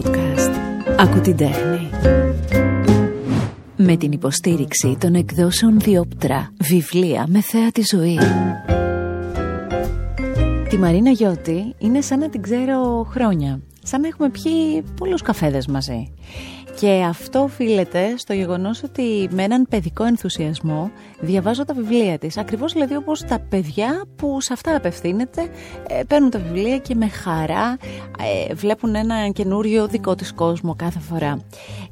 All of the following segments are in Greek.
podcast. Ακού την τέχνη. Με την υποστήριξη των εκδόσεων Διόπτρα. Βιβλία με θέα τη ζωή. Τη Μαρίνα Γιώτη είναι σαν να την ξέρω χρόνια. Σαν να έχουμε πιει πολλούς καφέδες μαζί. Και αυτό οφείλεται στο γεγονός ότι με έναν παιδικό ενθουσιασμό διαβάζω τα βιβλία της. Ακριβώς δηλαδή όπως τα παιδιά που σε αυτά απευθύνεται ε, παίρνουν τα βιβλία και με χαρά ε, βλέπουν ένα καινούριο δικό της κόσμο κάθε φορά.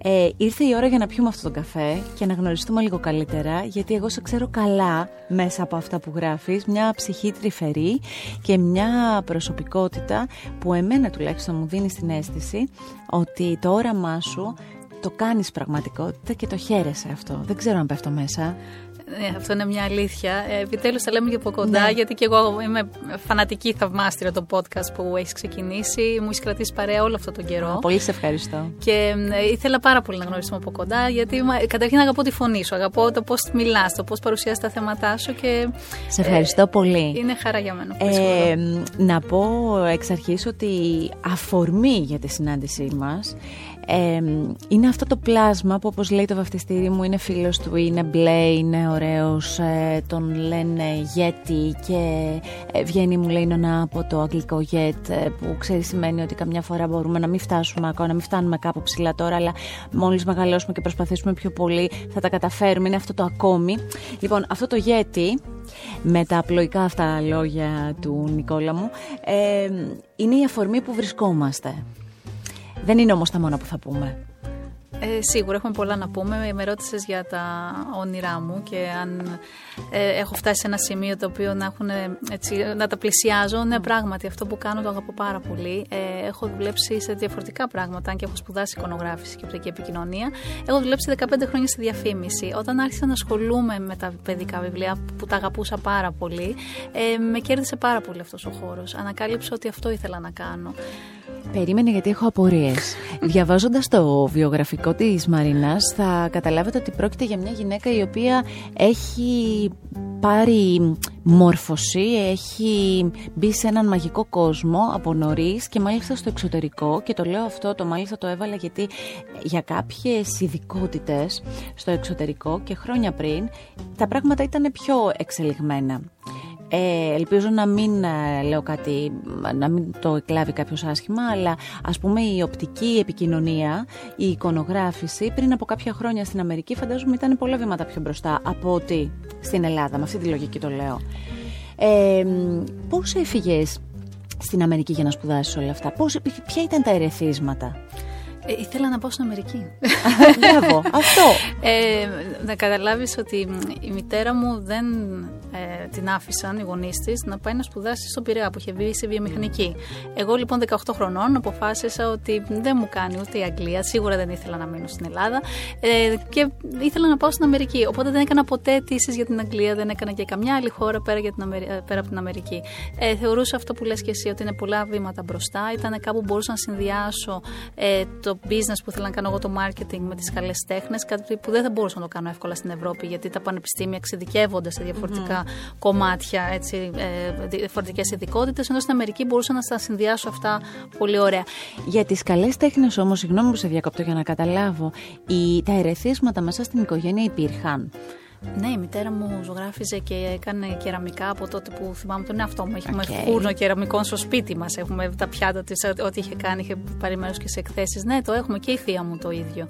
Ε, ήρθε η ώρα για να πιούμε αυτό το καφέ και να γνωριστούμε λίγο καλύτερα γιατί εγώ σε ξέρω καλά μέσα από αυτά που γράφεις μια ψυχή τρυφερή και μια προσωπικότητα που εμένα τουλάχιστον μου δίνει στην αίσθηση ότι το όραμά σου το κάνεις πραγματικότητα και το χαίρεσαι αυτό. Δεν ξέρω αν πέφτω μέσα. Ναι, αυτό είναι μια αλήθεια. Ε, Επιτέλους τα λέμε και από κοντά, ναι. γιατί και εγώ είμαι φανατική θαυμάστρια το podcast που έχεις ξεκινήσει. Μου έχεις κρατήσει παρέα όλο αυτόν τον καιρό. πολύ σε ευχαριστώ. Και ε, ήθελα πάρα πολύ να γνωριστούμε από κοντά, γιατί καταρχήν αγαπώ τη φωνή σου, αγαπώ το πώς μιλάς, το πώς παρουσιάζεις τα θέματά σου. Και, σε ευχαριστώ πολύ. Είναι χαρά για μένα. Ε, να πω εξ αρχής ότι αφορμή για τη συνάντησή μας είναι αυτό το πλάσμα που όπως λέει το βαφτιστήρι μου είναι φίλος του, είναι μπλε, είναι ωραίος, ε, τον λένε γέτη και ε, βγαίνει μου λέει νονά από το αγγλικό γετ ε, που ξέρεις σημαίνει ότι καμιά φορά μπορούμε να μην φτάσουμε ακόμα, να μην φτάνουμε κάπου ψηλά τώρα αλλά μόλις μεγαλώσουμε και προσπαθήσουμε πιο πολύ θα τα καταφέρουμε, είναι αυτό το ακόμη. Λοιπόν αυτό το γέτη με τα απλοϊκά αυτά λόγια του Νικόλα μου είναι η αφορμή που βρισκόμαστε. Δεν είναι όμως τα μόνα που θα πούμε. Ε, σίγουρα έχουμε πολλά να πούμε. Με ρώτησες για τα όνειρά μου και αν ε, έχω φτάσει σε ένα σημείο το οποίο να, έχουν, έτσι, να τα πλησιάζω. Ναι, πράγματι, αυτό που κάνω το αγαπώ πάρα πολύ. Ε, έχω δουλέψει σε διαφορετικά πράγματα, αν και έχω σπουδάσει εικονογράφηση και οπτική επικοινωνία. Έχω δουλέψει 15 χρόνια στη διαφήμιση. Όταν άρχισα να ασχολούμαι με τα παιδικά βιβλία, που τα αγαπούσα πάρα πολύ, ε, με κέρδισε πάρα πολύ αυτός ο χώρος. Ανακάλυψα ότι αυτό ήθελα να κάνω. Περίμενε γιατί έχω απορίες. Διαβάζοντας το βιογραφικό της Μαρινάς θα καταλάβετε ότι πρόκειται για μια γυναίκα η οποία έχει πάρει μόρφωση, έχει μπει σε έναν μαγικό κόσμο από νωρίς και μάλιστα στο εξωτερικό και το λέω αυτό, το μάλιστα το έβαλα γιατί για κάποιες ειδικότητες στο εξωτερικό και χρόνια πριν τα πράγματα ήταν πιο εξελιγμένα. Ε, ελπίζω να μην ε, λέω κάτι, να μην το εκλάβει κάποιος άσχημα, αλλά ας πούμε η οπτική επικοινωνία, η εικονογράφηση πριν από κάποια χρόνια στην Αμερική φαντάζομαι ήταν πολλά βήματα πιο μπροστά από ότι στην Ελλάδα, με αυτή τη λογική το λέω. Ε, πώς έφυγες στην Αμερική για να σπουδάσεις όλα αυτά, πώς, ποια ήταν τα ερεθίσματα; Ε, ήθελα να πάω στην Αμερική. Μπράβο, αυτό. Ε, να καταλάβεις ότι η μητέρα μου δεν ε, την άφησαν οι γονείς της να πάει να σπουδάσει στον Πειραιά που είχε βγει σε βιομηχανική. Εγώ λοιπόν 18 χρονών αποφάσισα ότι δεν μου κάνει ούτε η Αγγλία, σίγουρα δεν ήθελα να μείνω στην Ελλάδα ε, και ήθελα να πάω στην Αμερική. Οπότε δεν έκανα ποτέ αιτήσεις για την Αγγλία, δεν έκανα και καμιά άλλη χώρα πέρα, για την Αμερι... Ε, πέρα από την Αμερική. Ε, θεωρούσα αυτό που λες και εσύ ότι είναι πολλά βήματα μπροστά. Ήταν κάπου που μπορούσα να συνδυάσω ε, το business που ήθελα να κάνω εγώ το marketing με τις καλές τέχνες, κάτι που δεν θα μπορούσα να το κάνω εύκολα στην Ευρώπη γιατί τα πανεπιστήμια εξειδικεύονται σε διαφορετικά κομμάτια, έτσι, ε, διαφορετικές ειδικότητες, ενώ στην Αμερική μπορούσα να στα συνδυάσω αυτά πολύ ωραία. Για τις καλές τέχνες όμως, συγγνώμη που σε διακόπτω για να καταλάβω, οι, τα ερεθίσματα μέσα στην οικογένεια υπήρχαν. Ναι, η μητέρα μου ζωγράφιζε και έκανε κεραμικά από τότε που θυμάμαι τον εαυτό μου. Έχουμε okay. φούρνο κεραμικών στο σπίτι μας. Έχουμε τα πιάτα της, ό,τι είχε κάνει, είχε πάρει μέρος και σε εκθέσεις. Ναι, το έχουμε και η θεία μου το ίδιο.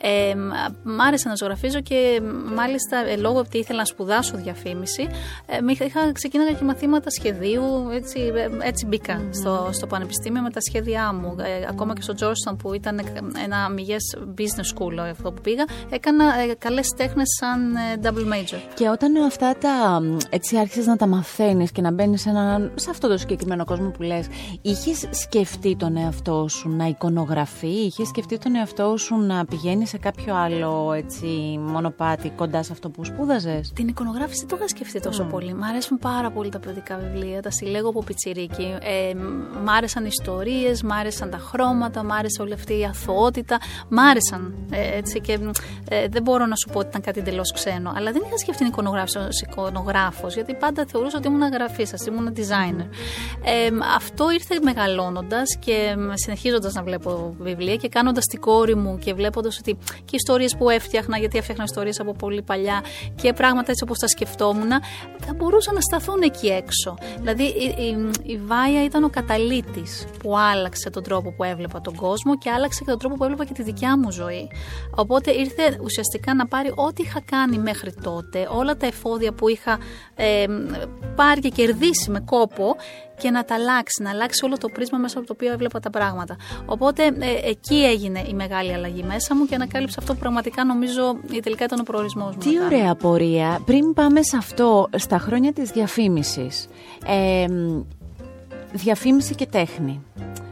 Ε, μ' άρεσε να ζωγραφίζω και μάλιστα ε, λόγω ότι ήθελα να σπουδάσω διαφήμιση, ε, είχα ξεκίνησα και μαθήματα σχεδίου. Έτσι, ε, έτσι μπήκα στο, στο πανεπιστήμιο με τα σχέδιά μου. Ε, ακόμα και στο Georgetown που ήταν ένα αμυγέ business school αυτό που πήγα, έκανα ε, καλές τέχνες σαν ε, και όταν αυτά τα έτσι άρχισες να τα μαθαίνεις και να μπαίνεις σε, σε αυτό το συγκεκριμένο κόσμο που λες, είχες σκεφτεί τον εαυτό σου να εικονογραφεί, είχες σκεφτεί τον εαυτό σου να πηγαίνει σε κάποιο άλλο έτσι, μονοπάτι κοντά σε αυτό που σπούδαζες; Την εικονογράφηση το είχα σκεφτεί τόσο πολύ. Μ' αρέσουν πάρα πολύ τα παιδικά βιβλία, τα συλλέγω από πιτσιρίκι. Ε, μ' άρεσαν οι ιστορίες, μ' άρεσαν τα χρώματα, μ' άρεσε όλη αυτή η αθωότητα. Μ' άρεσαν. Ε, έτσι, και ε, δεν μπορώ να σου πω ότι ήταν κάτι εντελώς ξένο Αλλά δεν είχα σκεφτεί εικονογράφο εικονογράφος, γιατί πάντα θεωρούσα ότι ήμουν γραφίστα, ήμουν designer. Ε, αυτό ήρθε μεγαλώνοντας και συνεχίζοντας να βλέπω βιβλία και κάνοντας την κόρη μου και βλέποντας ότι και ιστορίες που έφτιαχνα, γιατί έφτιαχνα ιστορίες από πολύ παλιά και πράγματα έτσι όπως τα σκεφτόμουν, θα μπορούσαν να σταθούν εκεί έξω. Δηλαδή η, η, η Βάια ήταν ο καταλήτης που άλλαξε τον τρόπο που έβλεπα τον κόσμο και άλλαξε και τον τρόπο που έβλεπα και τη δικιά μου ζωή. Οπότε ήρθε ουσιαστικά να πάρει ό,τι είχα κάνει μέχρι τότε, όλα τα εφόδια που είχα ε, πάρει και κερδίσει με κόπο και να τα αλλάξει, να αλλάξει όλο το πρίσμα μέσα από το οποίο έβλεπα τα πράγματα. Οπότε ε, εκεί έγινε η μεγάλη αλλαγή μέσα μου και ανακάλυψα αυτό που πραγματικά νομίζω τελικά ήταν ο προορισμός μου. Τι ωραία πορεία. Πριν πάμε σε αυτό, στα χρόνια της διαφήμισης. Ε, διαφήμιση και τέχνη.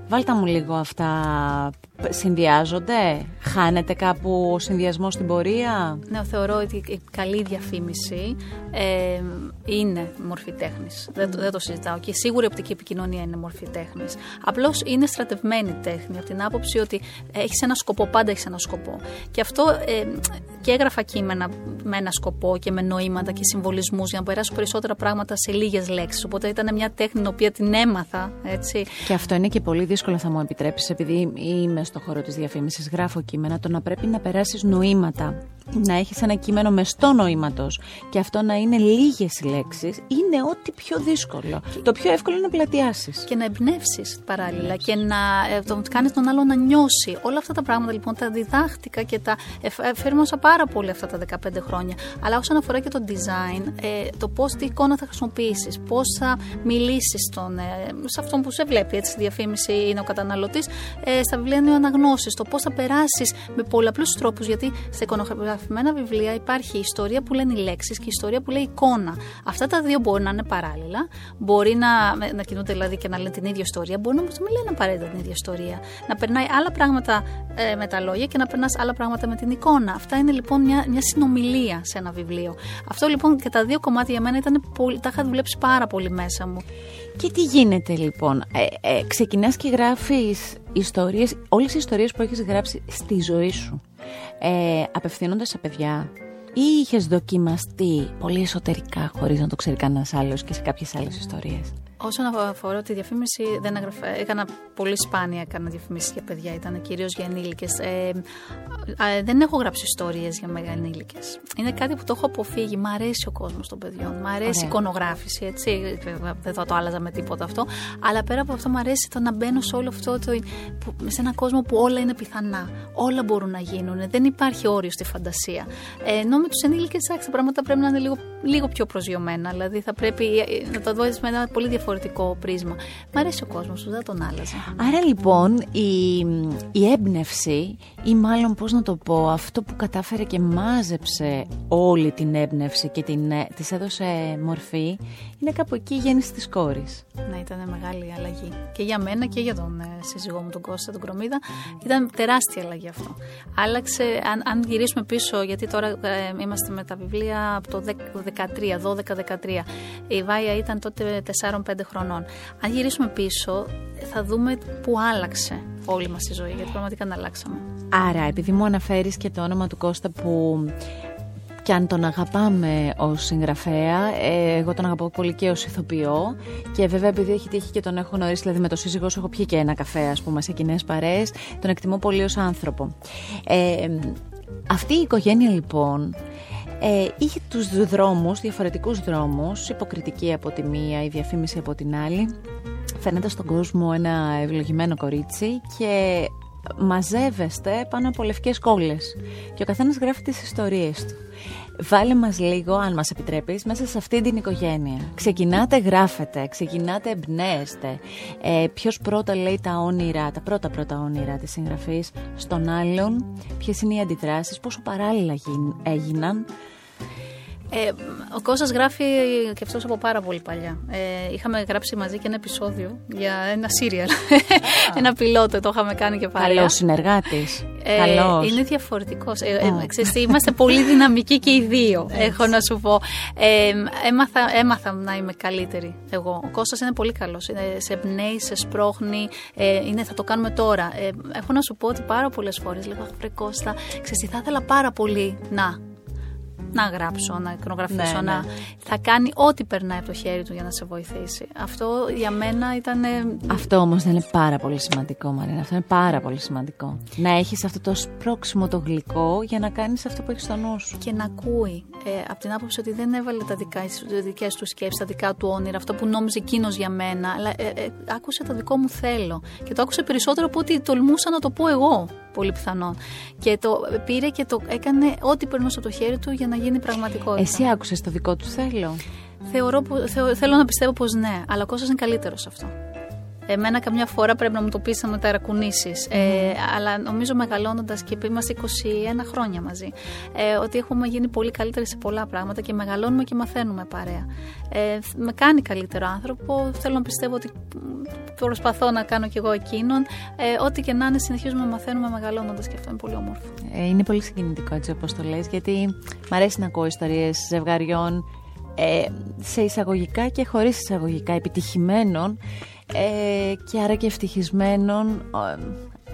Βάλτε μου λίγο αυτά συνδυάζονται, χάνεται κάπου ο συνδυασμός στην πορεία; Ναι, θεωρώ ότι η καλή διαφήμιση ε, είναι μορφή τέχνης. Δεν, δεν το συζητάω και σίγουρα η οπτική επικοινωνία είναι μορφή τέχνης. Απλώς είναι στρατευμένη τέχνη από την άποψη ότι έχεις ένα σκοπό, πάντα έχεις ένα σκοπό. Και αυτό ε, και έγραφα κείμενα με ένα σκοπό και με νοήματα και συμβολισμούς για να περάσω περισσότερα πράγματα σε λίγες λέξεις. Οπότε ήταν μια τέχνη την οποία την έμαθα. Έτσι. Και αυτό είναι και πολύ δύσκολο, θα μου επιτρέψεις, επειδή είμαι στο χώρο της διαφήμισης, γράφω κείμενα, το να πρέπει να περάσεις νοήματα να έχεις ένα κείμενο μεστό νοήματος και αυτό να είναι λίγες λέξεις είναι ό,τι πιο δύσκολο. Το πιο εύκολο είναι να πλατιάσεις. Και να εμπνεύσεις παράλληλα και να ε, το κάνεις τον άλλο να νιώσει. Όλα αυτά τα πράγματα λοιπόν τα διδάχτηκα και τα εφήρμοσα πάρα πολύ αυτά τα 15 χρόνια. Αλλά όσον αφορά και το design, ε, το πώς τι εικόνα θα χρησιμοποιήσεις, πώς θα μιλήσεις στον, ε, σε αυτόν που σε βλέπει, έτσι, στη διαφήμιση είναι ο καταναλωτής, ε, στα βιβλία είναι ο αναγνώστης, το πώς θα περάσεις με πολλαπλούς τρόπους, γιατί στα γραφημένα βιβλία υπάρχει η ιστορία που λένε οι λέξεις και η ιστορία που λέει εικόνα. Αυτά τα δύο μπορεί να είναι παράλληλα, μπορεί να, να κινούνται δηλαδή και να λένε την ίδια ιστορία, μπορεί να μην λένε απαραίτητα την ίδια ιστορία. Να περνάει άλλα πράγματα ε, με τα λόγια και να περνάς άλλα πράγματα με την εικόνα. Αυτά είναι λοιπόν μια, μια συνομιλία σε ένα βιβλίο. Αυτό λοιπόν και τα δύο κομμάτια για μένα ήταν πολύ, τα είχα δουλέψει πάρα πολύ μέσα μου. Και τι γίνεται λοιπόν, ε, ε, ξεκινάς και γράφεις ιστορίες, όλες οι ιστορίες που έχεις γράψει στη ζωή σου ε, απευθύνονται σε παιδιά ή είχες δοκιμαστεί πολύ εσωτερικά χωρίς να το ξέρει κανένας άλλος και σε κάποιες άλλες ιστορίες; Όσον αφορά τη διαφήμιση, δεν έγραφα, έκανα πολύ σπάνια έκανα διαφημίσει για παιδιά, ήταν κυρίως για ενήλικες. Ε, ε, δεν έχω γράψει ιστορίε για μεγάλα ενήλικες. Είναι κάτι που το έχω αποφύγει. Μ' αρέσει ο κόσμος των παιδιών. Μ' αρέσει η εικονογράφηση, έτσι. Δεν θα το άλλαζα με τίποτα αυτό. Αλλά πέρα από αυτό, μ' αρέσει το να μπαίνω σε όλο αυτό το. Που, σε έναν κόσμο που όλα είναι πιθανά. Όλα μπορούν να γίνουν. Δεν υπάρχει όριο στη φαντασία. Ε, ενώ με τους ενήλικες, τα πράγματα πρέπει να είναι λίγο, λίγο πιο προσγειωμένα. Δηλαδή θα πρέπει ε, να τα δω με ένα πολύ διαφορετικό διαφορετικό πρίσμα. Μ' αρέσει ο κόσμος σου, δεν τον άλλαζα. Άρα λοιπόν η, η έμπνευση, ή μάλλον πώς να το πω, αυτό που κατάφερε και μάζεψε όλη την έμπνευση και την, ε, της έδωσε μορφή, είναι κάπου εκεί η γέννηση της κόρης. Ναι, ήταν μεγάλη αλλαγή. Και για μένα και για τον ε, σύζυγό μου, τον Κώστα, τον Κρομίδα, ήταν τεράστια αλλαγή αυτό. Άλλαξε, αν, αν γυρίσουμε πίσω, γιατί τώρα ε, είμαστε με τα βιβλία από το 13, 12-13. Η Βάια ήταν τότε 4-5 χρονών. Αν γυρίσουμε πίσω, θα δούμε πού άλλαξε όλη μας η ζωή, γιατί πραγματικά να αλλάξαμε. Άρα, επειδή μου αναφέρεις και το όνομα του Κώστα που και αν τον αγαπάμε ως συγγραφέα, ε, εγώ τον αγαπώ πολύ και ως ηθοποιό και βέβαια επειδή έχει τύχει και τον έχω γνωρίσει, δηλαδή με το σύζυγό σου έχω πιει και ένα καφέ ας πούμε σε κοινές παρέες, τον εκτιμώ πολύ ως άνθρωπο. Ε, αυτή η οικογένεια λοιπόν ε, είχε τους δρόμους, διαφορετικούς δρόμους, υποκριτική από τη μία, η διαφήμιση από την άλλη. Φαίνεται στον κόσμο ένα ευλογημένο κορίτσι και μαζεύεστε πάνω από λευκές κόλλες και ο καθένας γράφει τις ιστορίες του. Βάλε μας λίγο, αν μας επιτρέπεις, μέσα σε αυτή την οικογένεια. Ξεκινάτε, γράφετε, ξεκινάτε, εμπνέεστε. Ε, ποιος πρώτα λέει τα όνειρα, τα πρώτα πρώτα όνειρα της συγγραφής στον άλλον, ποιες είναι οι αντιδράσεις, πόσο παράλληλα έγιναν, ε, ο Κώστας γράφει και αυτός από πάρα πολύ παλιά. Ε, είχαμε γράψει μαζί και ένα επεισόδιο για ένα σύριαλ. ένα πιλότο, το είχαμε κάνει και πάλι. Καλός συνεργάτης. Ε, είναι διαφορετικός. Ε, ε, είμαστε πολύ δυναμικοί και οι δύο, έχω να σου πω. Ε, έμαθα, έμαθα να είμαι καλύτερη εγώ. Ο Κώστας είναι πολύ καλός. σε εμπνέει, σε σπρώχνει. Ε, είναι, θα το κάνουμε τώρα. Ε, έχω να σου πω ότι πάρα πολλές φορές λέγω Βρε Κώστα, ξέρεις, θα ήθελα πάρα πολύ να να γράψω, να εικονογραφήσω, Ναι, να... ναι. θα κάνει ό,τι περνάει από το χέρι του για να σε βοηθήσει. Αυτό για μένα ήταν. ε, Αυτό όμως δεν είναι πάρα πολύ σημαντικό, Μαρίνα. Αυτό είναι πάρα πολύ σημαντικό. Να έχεις αυτό το σπρώξιμο το γλυκό για να κάνεις αυτό που έχεις στο νου σου. και να ακούει. Ε, από την άποψη ότι δεν έβαλε τα δικά, τις δικές του σκέψεις, τα δικά του όνειρα, αυτό που νόμιζε εκείνος για μένα, αλλά ε, ε, άκουσε το δικό μου θέλω. Και το άκουσε περισσότερο από ό,τι τολμούσα να το πω εγώ, πολύ πιθανόν. Και το πήρε και το έκανε ό,τι περνούσε από το χέρι του για να γίνει πραγματικότητα. Εσύ άκουσες το δικό του θέλω; Θεωρώ, που- θεω- θέλω να πιστεύω πως ναι, αλλά ο Κώστας είναι καλύτερος σε αυτό. Εμένα καμιά φορά πρέπει να μου το πεις να με ταρακουνήσει. Ε, αλλά νομίζω μεγαλώνοντας και είμαστε 21 χρόνια μαζί, ε, ότι έχουμε γίνει πολύ καλύτεροι σε πολλά πράγματα και μεγαλώνουμε και μαθαίνουμε παρέα. Ε, με κάνει καλύτερο άνθρωπο. Θέλω να πιστεύω ότι μ, προσπαθώ να κάνω κι εγώ εκείνον. Ε, ό,τι και να είναι, συνεχίζουμε να μαθαίνουμε μεγαλώνοντας και αυτό είναι πολύ όμορφο. Ε, είναι πολύ συγκινητικό έτσι όπως το λες γιατί μ' αρέσει να ακούω ιστορίες ζευγαριών ε, σε εισαγωγικά και χωρίς εισαγωγικά επιτυχημένων ε, και άρα και ευτυχισμένων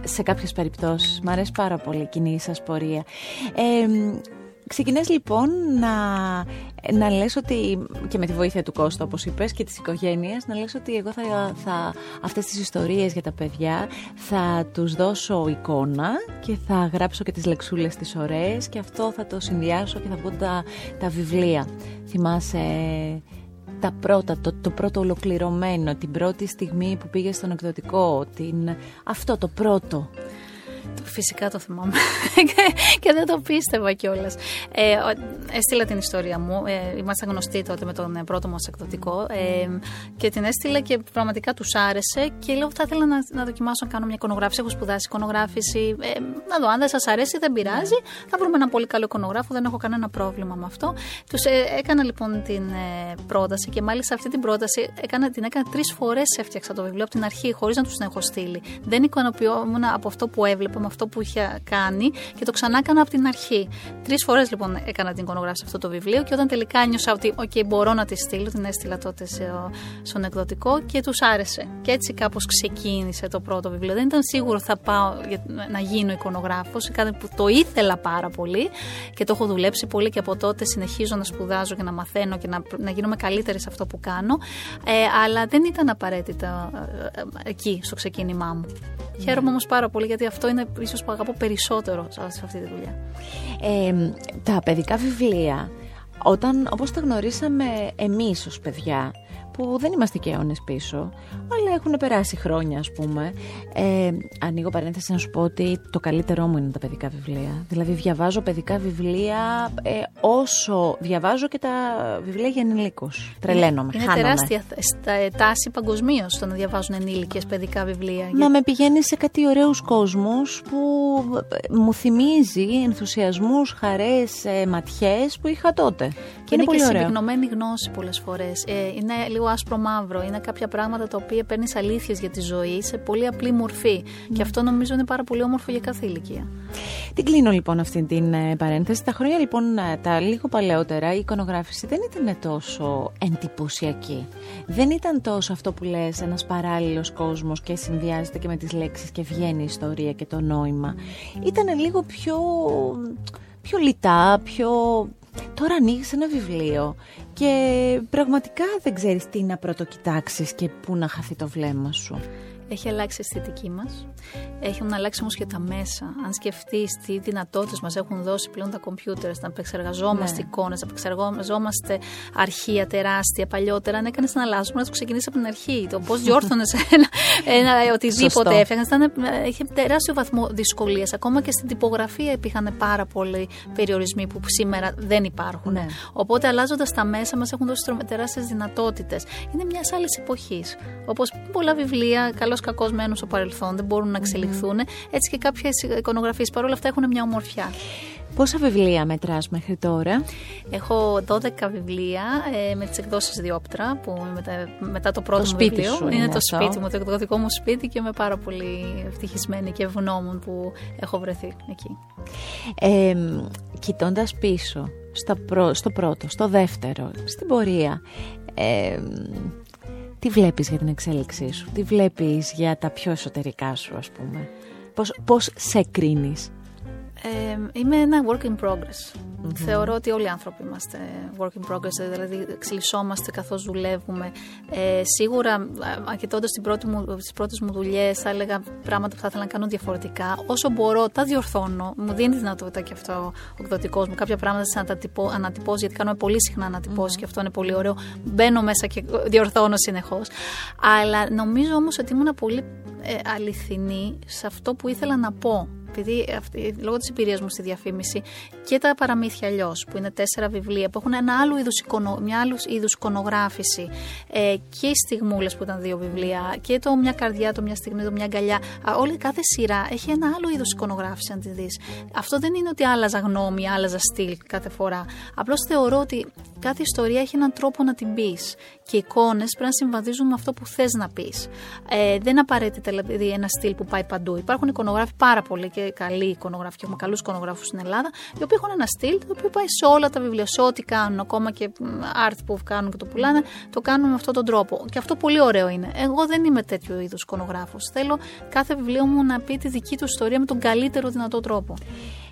ε, σε κάποιες περιπτώσεις. Μ' αρέσει πάρα πολύ η κοινή σας πορεία. Ε, Ξεκινάς λοιπόν να, να λες ότι και με τη βοήθεια του Κώστα όπως είπες και της οικογένειας να λες ότι εγώ θα, θα αυτές τις ιστορίες για τα παιδιά θα τους δώσω εικόνα και θα γράψω και τις λεξούλες τις ωραίες και αυτό θα το συνδυάσω και θα βγουν τα, τα βιβλία. Θυμάσαι τα πρώτα, το, το πρώτο ολοκληρωμένο, την πρώτη στιγμή που πήγε στον εκδοτικό, την, αυτό το πρώτο. Το Φυσικά το θυμάμαι και, και δεν το πίστευα κιόλας. Ε, ο- έστειλα την ιστορία μου. Ε, ήμασταν γνωστοί τότε με τον ε, πρώτο μας εκδοτικό. Ε, και την έστειλα και πραγματικά τους άρεσε. Και λέω: Θα ήθελα να, να δοκιμάσω να κάνω μια εικονογράφηση. Έχω σπουδάσει εικονογράφηση. Ε, να δω, αν δεν σας αρέσει, δεν πειράζει. Θα βρούμε ένα πολύ καλό εικονογράφο. Δεν έχω κανένα πρόβλημα με αυτό. Τους ε, έκανα λοιπόν την ε, πρόταση και μάλιστα αυτή την πρόταση έκανα, την έκανα τρεις φορές. Έφτιαξα το βιβλίο από την αρχή, χωρίς να τους την έχω στείλει. Δεν ικανοποιόμουν από αυτό που έβλεπα, με αυτό που είχε κάνει και το ξανά έκανα από την αρχή. Τρεις φορές λοιπόν έκανα την εικονογράφηση σε αυτό το βιβλίο και όταν τελικά ένιωσα ότι okay, μπορώ να τη στείλω, την έστειλα τότε σε, στον εκδοτικό και τους άρεσε. Και έτσι κάπως ξεκίνησε το πρώτο βιβλίο. Δεν ήταν σίγουρο θα πάω για- να γίνω εικονογράφος, κάτι που το ήθελα πάρα πολύ και το έχω δουλέψει πολύ και από τότε συνεχίζω να σπουδάζω και να μαθαίνω και να, να γίνομαι καλύτερη σε αυτό που κάνω. Ε, αλλά δεν ήταν απαραίτητα ε, ε, εκεί στο ξεκίνημά μου. Χαίρομαι όμως πάρα πολύ γιατί αυτό είναι ίσως που αγαπώ περισσότερο σε σε αυτή τη δουλειά. Ε, τα παιδικά βιβλία, όταν, όπως τα γνωρίσαμε εμείς ως παιδιά, που δεν είμαστε και αιώνες πίσω, αλλά έχουν περάσει χρόνια ας πούμε. Ε, ανοίγω παρένθεση να σου πω ότι το καλύτερό μου είναι τα παιδικά βιβλία. Δηλαδή διαβάζω παιδικά βιβλία ε, όσο διαβάζω και τα βιβλία για ενηλίκους. Τρελαίνομαι, Είναι χάνομαι. τεράστια θ- στα- τάση παγκοσμίως το να διαβάζουν ενήλικες παιδικά βιβλία. Μα με πηγαίνει σε κάτι ωραίους κόσμους που ε, μου θυμίζει ενθουσιασμούς, χαρές, ε, ματιές που είχα τότε. Και είναι, πολύ και ωραίο. συμπυκνωμένη γνώση πολλές φορές. Ε, είναι λίγο άσπρο μαύρο. Είναι κάποια πράγματα τα οποία παίρνεις αλήθειες για τη ζωή σε πολύ απλή μορφή. Και αυτό νομίζω είναι πάρα πολύ όμορφο για κάθε ηλικία. Την κλείνω λοιπόν αυτή την ε, παρένθεση. Τα χρόνια λοιπόν ε, τα λίγο παλαιότερα η εικονογράφηση δεν ήταν τόσο εντυπωσιακή. Δεν ήταν τόσο αυτό που λες ένας παράλληλος κόσμος και συνδυάζεται και με τις λέξεις και βγαίνει η ιστορία και το νόημα. Ήταν λίγο πιο, πιο λιτά, πιο... Τώρα ανοίγεις ένα βιβλίο και πραγματικά δεν ξέρεις τι να πρωτοκοιτάξεις και πού να χαθεί το βλέμμα σου. Έχει αλλάξει η αισθητική μας. Έχουν αλλάξει όμως και τα μέσα. Αν σκεφτείς τι δυνατότητες μας έχουν δώσει πλέον τα κομπιούτερ, να επεξεργαζόμαστε Ναι. εικόνες, να επεξεργαζόμαστε αρχεία τεράστια παλιότερα. Αν έκανες να αλλάζουμε, να το ξεκινήσεις από την αρχή. Το πώς διόρθωνες ένα, ένα οτιδήποτε Σωστό. έφτιαχνε. Είχε τεράστιο βαθμό δυσκολίας. Ακόμα και στην τυπογραφία υπήρχαν πάρα πολλοί περιορισμοί που σήμερα δεν υπάρχουν. Ναι. Οπότε αλλάζοντας τα μέσα μας έχουν δώσει τεράστιες δυνατότητες. Είναι μιας άλλης εποχής. Όπως πολλά βιβλία, καλό κακός μένουν στο παρελθόν, δεν μπορούν να εξελιχθούν. Έτσι και κάποιες εικονογραφίες παρόλα αυτά έχουν μια ομορφιά. Πόσα βιβλία μετράς μέχρι τώρα; Έχω 12 βιβλία ε, με τις εκδόσεις Διόπτρα, που είναι μετά, μετά το πρώτο Το μου σπίτι βιβλίο. σου είναι είναι το αυτό. σπίτι μου, το εκδοτικό μου σπίτι και είμαι πάρα πολύ ευτυχισμένη και ευγνώμων που έχω βρεθεί εκεί. Ε, κοιτώντας πίσω στο, πρω- στο πρώτο, στο δεύτερο, στην πορεία, ε, τι βλέπεις για την εξέλιξή σου, τι βλέπεις για τα πιο εσωτερικά σου ας πούμε, πώς, πώς σε κρίνεις; Ε, είμαι ένα work in progress. Θεωρώ ότι όλοι οι άνθρωποι είμαστε work in progress, δηλαδή εξελισσόμαστε καθώς δουλεύουμε. Ε, σίγουρα, κοιτώντα τις πρώτες μου δουλειές, θα έλεγα πράγματα που θα ήθελα να κάνω διαφορετικά. Όσο μπορώ, τα διορθώνω. Μου δίνει τη δυνατότητα και αυτό ο εκδοτικός μου. Κάποια πράγματα να τα ανατυπώσει, γιατί κάνουμε πολύ συχνά ανατυπώσεις και αυτό είναι πολύ ωραίο. Μπαίνω μέσα και διορθώνω συνεχώς. Αλλά νομίζω όμως ότι ήμουν πολύ ε, αληθινή σε αυτό που ήθελα να πω επειδή αυτή, λόγω της εμπειρίας μου στη διαφήμιση και τα παραμύθια αλλιώς, που είναι τέσσερα βιβλία, που έχουν ένα άλλο είδους εικονο, μια άλλους είδους εικονογράφηση ε, και οι στιγμούλες που ήταν δύο βιβλία και το μια καρδιά, το μια στιγμή, το μια αγκαλιά. Όλη κάθε σειρά έχει ένα άλλο είδος εικονογράφηση, αν τη δεις. Αυτό δεν είναι ότι άλλαζα γνώμη, άλλαζα στυλ κάθε φορά. Απλώς θεωρώ ότι κάθε ιστορία έχει έναν τρόπο να την πεις. Και οι εικόνες πρέπει να συμβαδίζουν με αυτό που θες να πεις. Ε, δεν απαραίτητα δηλαδή ένα στυλ που πάει παντού. Υπάρχουν εικονογράφοι πάρα πολλοί και καλοί εικονογράφοι, και έχουμε καλούς εικονογράφους στην Ελλάδα, οι οποίοι έχουν ένα στυλ το οποίο πάει σε όλα τα βιβλία, σε ό,τι κάνουν, ακόμα και art που κάνουν και το πουλάνε, το κάνουν με αυτόν τον τρόπο. Και αυτό πολύ ωραίο είναι. Εγώ δεν είμαι τέτοιο είδους εικονογράφος. Θέλω κάθε βιβλίο μου να πει τη δική του ιστορία με τον καλύτερο δυνατό τρόπο.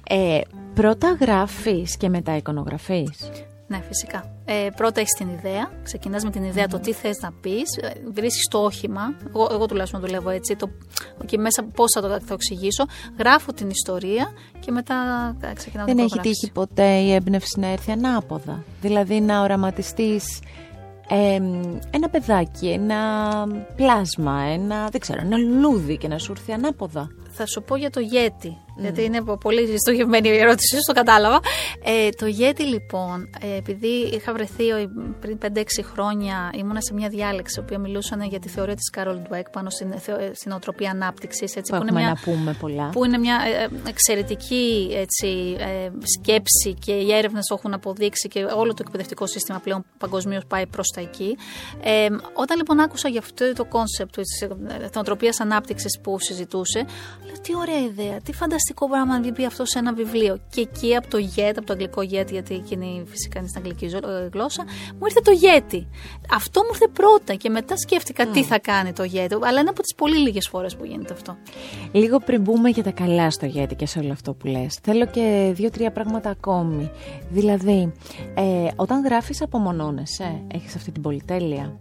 Ε, πρώτα γράφεις και μετά εικονογραφείς. Ναι, φυσικά. Ε, πρώτα έχεις την ιδέα. Ξεκινάς με την ιδέα το τι θες να πεις. Ε, Βρίσκεις το όχημα. Εγώ, εγώ τουλάχιστον δουλεύω έτσι. Το, και μέσα πώς θα το, θα το εξηγήσω. Γράφω την ιστορία και μετά ε, ξεκινάω Δεν το έχει τύχει ποτέ η έμπνευση να έρθει ανάποδα. Δηλαδή να οραματιστείς ε, ένα παιδάκι, ένα πλάσμα, ένα, δεν ξέρω, ένα λουλούδι και να σου έρθει ανάποδα. Θα σου πω για το γέτι. Γιατί είναι πολύ στοχευμένη η ερώτηση, το κατάλαβα. Ε, το Yeti λοιπόν, ε, επειδή είχα βρεθεί πριν 5-6 χρόνια, ήμουνα σε μια διάλεξη, οποία μιλούσαν για τη θεωρία της Κάρολ Ντουέκ πάνω στην, στη νοοτροπία ανάπτυξης. Που, που, είναι μια, να πούμε πολλά. Που είναι μια ε, ε, εξαιρετική έτσι, ε, σκέψη και οι έρευνες έχουν αποδείξει και όλο το εκπαιδευτικό σύστημα πλέον παγκοσμίως πάει προς τα εκεί. Ε, όταν λοιπόν άκουσα για αυτό το κόνσεπτ της νοοτροπίας ανάπτυξης που συζητούσε, λέω τι ωραία ιδέα, τι φανταστική φανταστικό πράγμα να πει αυτό σε ένα βιβλίο. Και εκεί από το Yet, από το αγγλικό Yet, γιατί εκείνη φυσικά είναι στην αγγλική ε, γλώσσα, μου ήρθε το Yeti. Αυτό μου ήρθε πρώτα και μετά σκέφτηκα τι θα κάνει το Yeti. Αλλά είναι από τις πολύ λίγες φορές που γίνεται αυτό. Λίγο πριν μπούμε για τα καλά στο Yeti και σε όλο αυτό που λες, θέλω και δύο-τρία πράγματα ακόμη. Δηλαδή, ε, όταν γράφεις, απομονώνεσαι, έχεις αυτή την πολυτέλεια;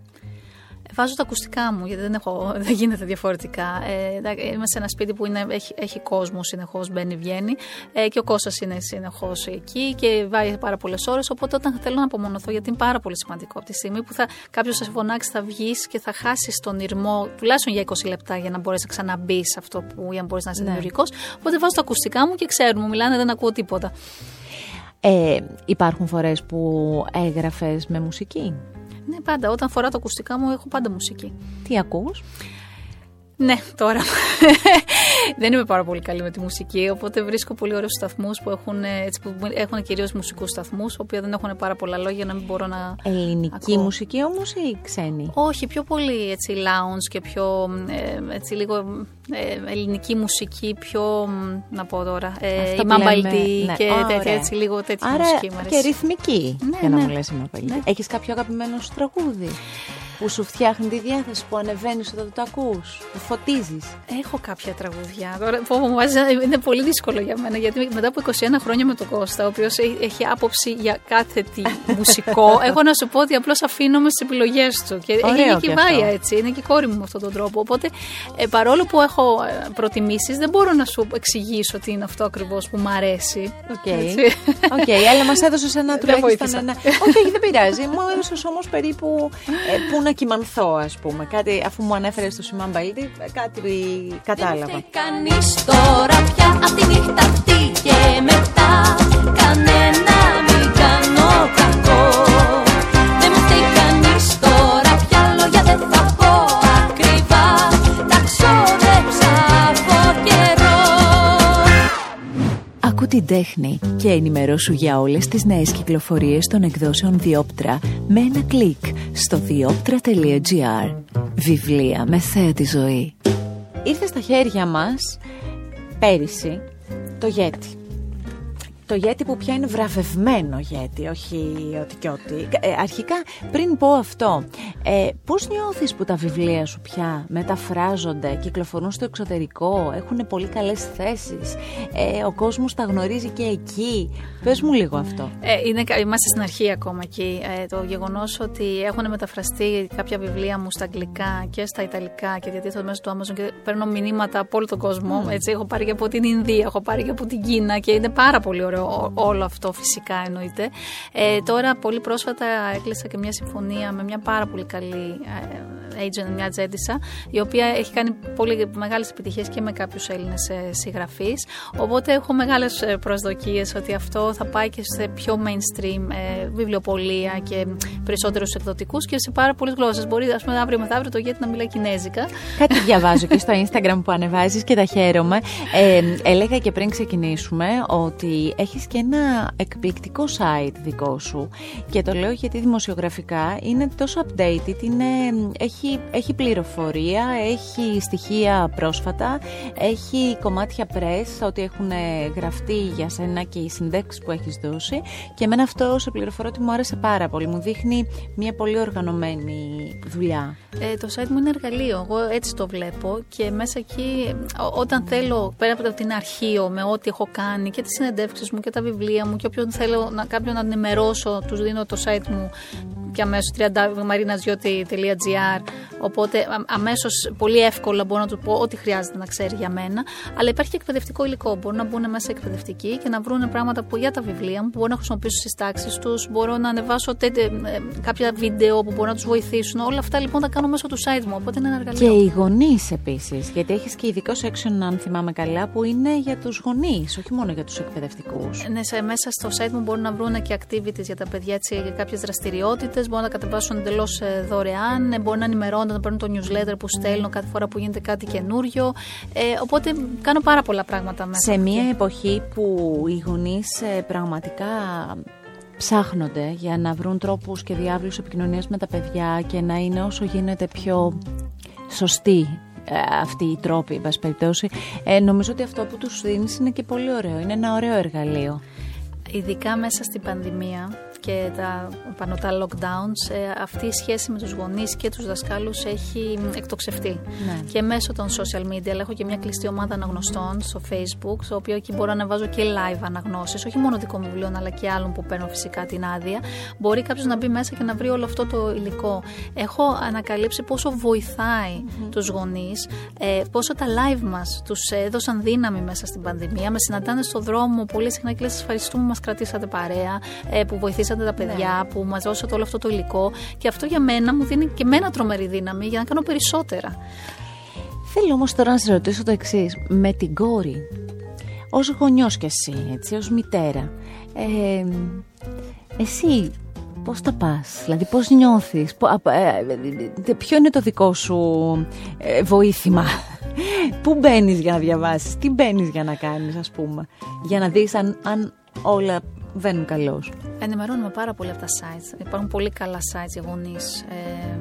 Βάζω τα ακουστικά μου, γιατί δεν, έχω, δεν γίνεται διαφορετικά. Ε, είμαι σε ένα σπίτι που είναι, έχει, έχει κόσμος συνεχώς, μπαίνει, βγαίνει. Ε, και ο Κώστας είναι συνεχώς εκεί και βάει πάρα πολλές ώρες. Οπότε όταν θέλω να απομονωθώ, γιατί είναι πάρα πολύ σημαντικό από τη στιγμή που κάποιος θα σε φωνάξει, θα βγεις και θα χάσεις τον ήρμο τουλάχιστον για 20 λεπτά για να μπορέσεις να ξαναμπεί σε αυτό που για να μπορείς να είσαι ναι. δημιουργικός. Οπότε βάζω τα ακουστικά μου και ξέρουν, μου μιλάνε, δεν ακούω τίποτα. Ε, υπάρχουν φορές που έγραφες με μουσική; Ναι, πάντα. Όταν φορά τα ακουστικά μου, έχω πάντα μουσική. Τι ακούς; Ναι, τώρα. Δεν είμαι πάρα πολύ καλή με τη μουσική, οπότε βρίσκω πολύ ωραίους σταθμούς που έχουν, έτσι, που έχουν κυρίως μουσικούς σταθμούς, που δεν έχουν πάρα πολλά λόγια να μην μπορώ να. Ελληνική μουσική όμως ή ξένη; Όχι, πιο πολύ έτσι lounge και πιο ε, έτσι λίγο ε, ελληνική μουσική, πιο. να πω τώρα. Ε, η Μαμπαλτή ναι. και τέτοια, έτσι λίγο τέτοια Άρα, μουσική. Και ρυθμική. Ναι, για να ναι. μου λε η Ναι. Έχεις κάποιο αγαπημένο σου τραγούδι; Που σου φτιάχνει τη διάθεση, που ανεβαίνεις όταν το ακούς, που φωτίζεις. Έχω κάποια τραγουδιά. Τώρα που μου βάζει, είναι πολύ δύσκολο για μένα, γιατί μετά από 21 χρόνια με τον Κώστα, ο οποίος έχει άποψη για κάθε τι μουσικό, έχω να σου πω ότι απλώς αφήνομαι στις επιλογές του. Και Ωραίο έχει κυβάια έτσι, είναι και η κόρη μου με αυτόν τον τρόπο. Οπότε ε, παρόλο που έχω ε, προτιμήσεις, δεν μπορώ να σου εξηγήσω τι είναι αυτό ακριβώς που μου αρέσει. Οκ, okay. okay, αλλά μας έδωσες ένα τουλάχιστον ένα. Όχι, δεν πειράζει. Μου έδωσες όμως περίπου ε, που να να κοιμανθώ, ας πούμε. Κάτι, αφού μου ανέφερε στο Σιμάν Μπαλίτη, κάτι κατάλαβα. Δεν κανείς τώρα πια από τη νύχτα αυτή και μετά κανένα την τέχνη και ενημερώσου για όλες τις νέες κυκλοφορίες των εκδόσεων Διόπτρα με ένα κλικ στο διόπτρα.gr Βιβλία με θέα τη ζωή. Ήρθε στα χέρια μας πέρυσι το Yeti το γέτι που πια είναι βραβευμένο γέτι, όχι ότι και ότι. Ε, αρχικά, πριν πω αυτό, ε, πώς νιώθεις που τα βιβλία σου πια μεταφράζονται, κυκλοφορούν στο εξωτερικό, έχουν πολύ καλές θέσεις, ε, ο κόσμος τα γνωρίζει και εκεί; Πες μου λίγο αυτό. Ε, είναι, είμαστε στην αρχή ακόμα εκεί. Ε, το γεγονός ότι έχουν μεταφραστεί κάποια βιβλία μου στα αγγλικά και στα ιταλικά και διατίθεται μέσα του Amazon και παίρνω μηνύματα από όλο τον κόσμο. Mm. Έτσι, έχω πάρει και από την Ινδία, έχω πάρει και από την Κίνα και είναι πάρα πολύ ωραίο όλο αυτό φυσικά εννοείται. Ε, τώρα πολύ πρόσφατα έκλεισα και μια συμφωνία με μια πάρα πολύ καλή ε, agent, μια τζέντισα, η οποία έχει κάνει πολύ μεγάλες επιτυχίες και με κάποιους Έλληνες ε, συγγραφείς. Οπότε έχω μεγάλες ε, προσδοκίες ότι αυτό θα πάει και σε πιο mainstream ε, βιβλιοπολία και περισσότερους εκδοτικούς και σε πάρα πολλές γλώσσες. Μπορεί, ας πούμε, αύριο μεθαύριο το Γέτι να μιλάει κινέζικα. Κάτι διαβάζω και στο Instagram που ανεβάζεις και τα χαίρομαι. Ε, έλεγα και πριν ξεκινήσουμε ότι έχεις και ένα εκπληκτικό site δικό σου. Και το λέω γιατί δημοσιογραφικά είναι τόσο updated, είναι, έχει, έχει πληροφορία, έχει στοιχεία πρόσφατα, έχει κομμάτια press, ότι έχουν γραφτεί για σένα και οι συνδέξεις που έχεις δώσει. Και εμένα αυτό σε πληροφορώ ότι μου άρεσε πάρα πολύ, μου δείχνει μια πολύ οργανωμένη δουλειά. Ε, το site μου είναι εργαλείο, εγώ έτσι το βλέπω και μέσα εκεί όταν θέλω πέρα από την αρχείο με ό,τι έχω κάνει και τις συνεντεύξεις μου και τα βιβλία μου και όποιον θέλω να, κάποιον να ενημερώσω, τους δίνω το site μου και αμέσως www.marinazioti.gr. Οπότε αμέσως πολύ εύκολα μπορώ να του πω ό,τι χρειάζεται να ξέρει για μένα. Αλλά υπάρχει και εκπαιδευτικό υλικό. Μπορούν να μπουν μέσα εκπαιδευτικοί και να βρουν πράγματα που για τα βιβλία μου που μπορούν να χρησιμοποιήσουν στις τάξεις τους. Μπορώ να ανεβάσω τέτοι, ε, κάποια βίντεο που μπορούν να τους βοηθήσουν. Όλα αυτά λοιπόν τα κάνω μέσω του site μου. Οπότε είναι ένα εργαλείο. Και οι γονείς επίσης. Γιατί έχεις και ειδικό section, αν θυμάμαι καλά, που είναι για τους γονείς, όχι μόνο για τους εκπαιδευτικού. Ναι, σε, μέσα στο site μου μπορούν να βρουν και activities για τα παιδιά, έτσι, για κάποιες δραστηριότητες μπορούν να κατεβάσουν εντελώς ε, δωρεάν, ε, μπορούν να ενημερώνονται, να παίρνουν το newsletter που στέλνω κάθε φορά που γίνεται κάτι καινούριο. Ε, οπότε κάνω πάρα πολλά πράγματα μέσα. Σε μια εποχή που οι γονείς ε, πραγματικά ψάχνονται για να βρουν τρόπους και διάβλους επικοινωνίας με τα παιδιά και να είναι όσο γίνεται πιο σωστή αυτή η τρόπη, εν περιπτώσει. Ε, νομίζω ότι αυτό που τους δίνεις είναι και πολύ ωραίο. Είναι ένα ωραίο εργαλείο. Ειδικά μέσα στην πανδημία, και τα πανωτά lockdowns, ε, αυτή η σχέση με τους γονείς και τους δασκάλους έχει εκτοξευτεί. Ναι. Και μέσω των social media, αλλά έχω και μια κλειστή ομάδα αναγνωστών στο facebook, στο οποίο εκεί μπορώ να βάζω και live αναγνώσεις, όχι μόνο δικών βιβλίων, αλλά και άλλων που παίρνω φυσικά την άδεια. Μπορεί κάποιος να μπει μέσα και να βρει όλο αυτό το υλικό. Έχω ανακαλύψει πόσο βοηθάει mm-hmm. τους γονείς, ε, πόσο τα live μας τους έδωσαν δύναμη μέσα στην πανδημία. Με συναντάνε στο δρόμο πολύ συχνά και λες ευχαριστούμε μας κρατήσατε παρέα, ε, που βοηθήσατε τα παιδιά, ναι. που μας δώσατε όλο αυτό το υλικό. Και αυτό για μένα μου δίνει και μένα τρομερή δύναμη για να κάνω περισσότερα. Θέλω όμως τώρα να σε ρωτήσω το εξής. Με την κόρη, ως γονιός κι εσύ, έτσι, ως μητέρα, ε, εσύ πώς τα πας, δηλαδή πώς νιώθεις, ε, ποιο είναι το δικό σου ε, βοήθημα, πού μπαίνεις για να διαβάσεις, τι μπαίνεις για να κάνεις ας πούμε, για να δεις αν, αν όλα βαίνουν καλώ. Ενημερώνουμε πάρα πολύ από τα sites. Υπάρχουν πολύ καλά sites για γονείς. Ε,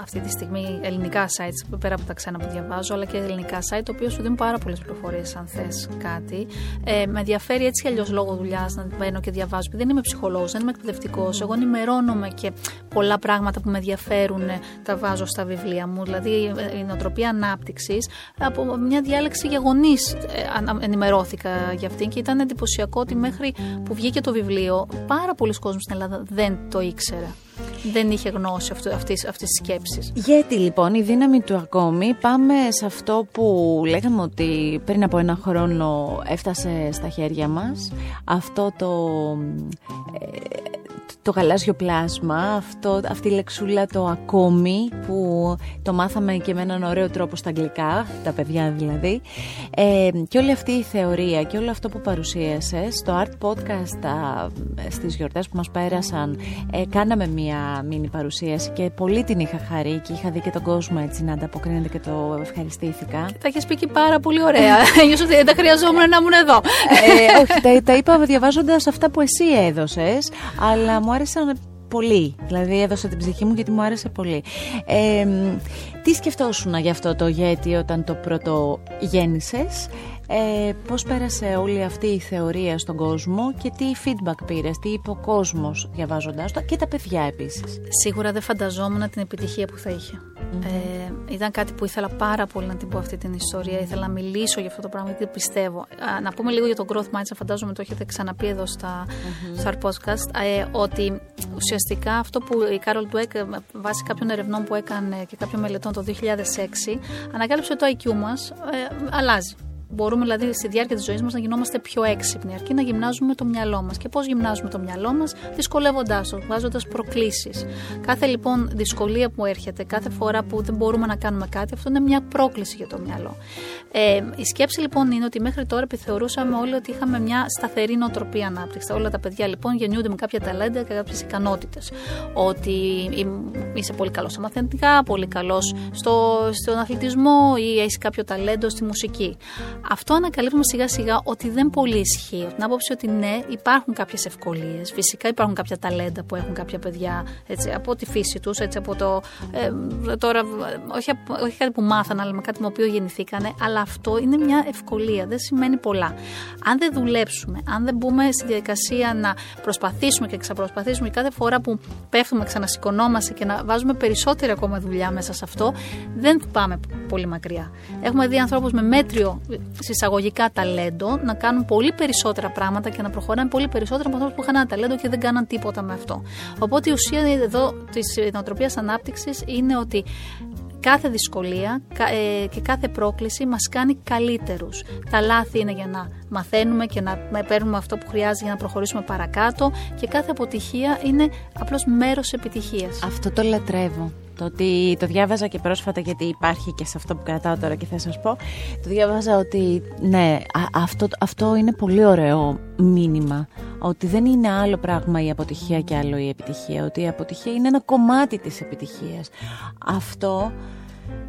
αυτή τη στιγμή ελληνικά sites, πέρα από τα ξένα που διαβάζω, αλλά και ελληνικά site, το οποίο σου δίνουν πάρα πολλές πληροφορίες αν θες κάτι. Ε, με ενδιαφέρει έτσι αλλιώς λόγω δουλειάς να μπαίνω και διαβάζω, επειδή δεν είμαι ψυχολόγος, δεν είμαι εκπαιδευτικός. Εγώ ενημερώνομαι και πολλά πράγματα που με ενδιαφέρουν τα βάζω στα βιβλία μου. Δηλαδή η νοοτροπία ανάπτυξης, από μια διάλεξη για γονείς ε, ενημερώθηκα για αυτήν και ήταν εντυπωσιακό ότι μέχρι που βγήκε το βιβλίο, πάρα πολλοί κόσμοι στην Ελλάδα δεν το ήξερε δεν είχε γνώση αυτής, αυτής της σκέψης. Γιατί λοιπόν η δύναμη του ακόμη πάμε σε αυτό που λέγαμε ότι πριν από ένα χρόνο έφτασε στα χέρια μας αυτό το ε, το γαλάζιο πλάσμα, αυτό, αυτή η λεξούλα το ακόμη που το μάθαμε και με έναν ωραίο τρόπο στα αγγλικά, τα παιδιά δηλαδή ε, και όλη αυτή η θεωρία και όλο αυτό που παρουσίασες στο Art Podcast α, στις γιορτές που μας πέρασαν ε, κάναμε μία μίνι παρουσίαση και πολύ την είχα χαρεί και είχα δει και τον κόσμο έτσι να ανταποκρίνεται και το ευχαριστήθηκα. τα έχεις πει και πάρα πολύ ωραία. Νιώθω ότι δεν χρειαζόμουν να ήμουν εδώ. ε, όχι, τα, τα είπα διαβάζοντας αυτά που εσύ έδωσες αλλά μου άρεσαν πολύ. Δηλαδή έδωσα την ψυχή μου γιατί μου άρεσε πολύ. Ε, τι σκεφτόσουν για αυτό το γέτι όταν το πρώτο γέννησες; Ε, πώς πέρασε όλη αυτή η θεωρία στον κόσμο και τι feedback πήρες, τι είπε ο κόσμος διαβάζοντάς το και τα παιδιά επίσης; Σίγουρα δεν φανταζόμουν την επιτυχία που θα είχε. Ε, ήταν κάτι που ήθελα πάρα πολύ να την πω αυτή την ιστορία. Ήθελα να μιλήσω για αυτό το πράγμα γιατί πιστεύω. να πούμε λίγο για το growth mindset, φαντάζομαι το έχετε ξαναπεί εδώ στα, mm-hmm. podcast. Ε, ότι ουσιαστικά αυτό που η Κάρολ Ντουέκ βάσει κάποιων ερευνών που έκανε και κάποιων μελετών το 2006 ανακάλυψε ότι το IQ μας ε, αλλάζει. Μπορούμε δηλαδή στη διάρκεια της ζωής μας να γινόμαστε πιο έξυπνοι, αρκεί να γυμνάζουμε το μυαλό μας. Και πώς γυμνάζουμε το μυαλό μας, δυσκολεύοντάς το, βάζοντας προκλήσεις. Κάθε λοιπόν δυσκολία που έρχεται, κάθε φορά που δεν μπορούμε να κάνουμε κάτι, αυτό είναι μια πρόκληση για το μυαλό. Ε, η σκέψη λοιπόν είναι ότι μέχρι τώρα επιθεωρούσαμε όλοι ότι είχαμε μια σταθερή νοοτροπία ανάπτυξη. Όλα τα παιδιά λοιπόν γεννιούνται με κάποια ταλέντα και κάποιες ικανότητες. Ότι είσαι πολύ καλός στα μαθηματικά, πολύ καλός στο, στον αθλητισμό ή έχεις κάποιο ταλέντο στη μουσική. Αυτό ανακαλύπτουμε σιγά σιγά ότι δεν πολύ ισχύει. την άποψη ότι ναι, υπάρχουν κάποιες ευκολίες. Φυσικά υπάρχουν κάποια ταλέντα που έχουν κάποια παιδιά έτσι, από τη φύση τους, από το. Ε, τώρα, όχι, όχι κάτι που μάθανε, αλλά με κάτι με το οποίο γεννηθήκανε. Αλλά αυτό είναι μια ευκολία. Δεν σημαίνει πολλά. Αν δεν δουλέψουμε, αν δεν μπούμε στη διαδικασία να προσπαθήσουμε και ξαπροσπαθήσουμε κάθε φορά που πέφτουμε, ξανασηκωνόμαστε και να βάζουμε περισσότερη ακόμα δουλειά μέσα σε αυτό, δεν πάμε πολύ μακριά. Έχουμε δει ανθρώπους με μέτριο συσσαγωγικά ταλέντο να κάνουν πολύ περισσότερα πράγματα και να προχωράνε πολύ περισσότερα από ανθρώπους που είχαν ένα ταλέντο και δεν κάναν τίποτα με αυτό. Οπότε η ουσία εδώ της νοοτροπίας ανάπτυξης είναι ότι κάθε δυσκολία ε, και κάθε πρόκληση μας κάνει καλύτερους. Τα λάθη είναι για να μαθαίνουμε και να παίρνουμε αυτό που χρειάζεται για να προχωρήσουμε παρακάτω και κάθε αποτυχία είναι απλώς μέρος επιτυχίας. Αυτό το λατρεύω. Το ότι το διάβαζα και πρόσφατα γιατί υπάρχει και σε αυτό που κρατάω τώρα και θα σας πω Το διάβαζα ότι ναι αυτό, αυτό είναι πολύ ωραίο μήνυμα Ότι δεν είναι άλλο πράγμα η αποτυχία και άλλο η επιτυχία Ότι η αποτυχία είναι ένα κομμάτι της επιτυχίας. Αυτό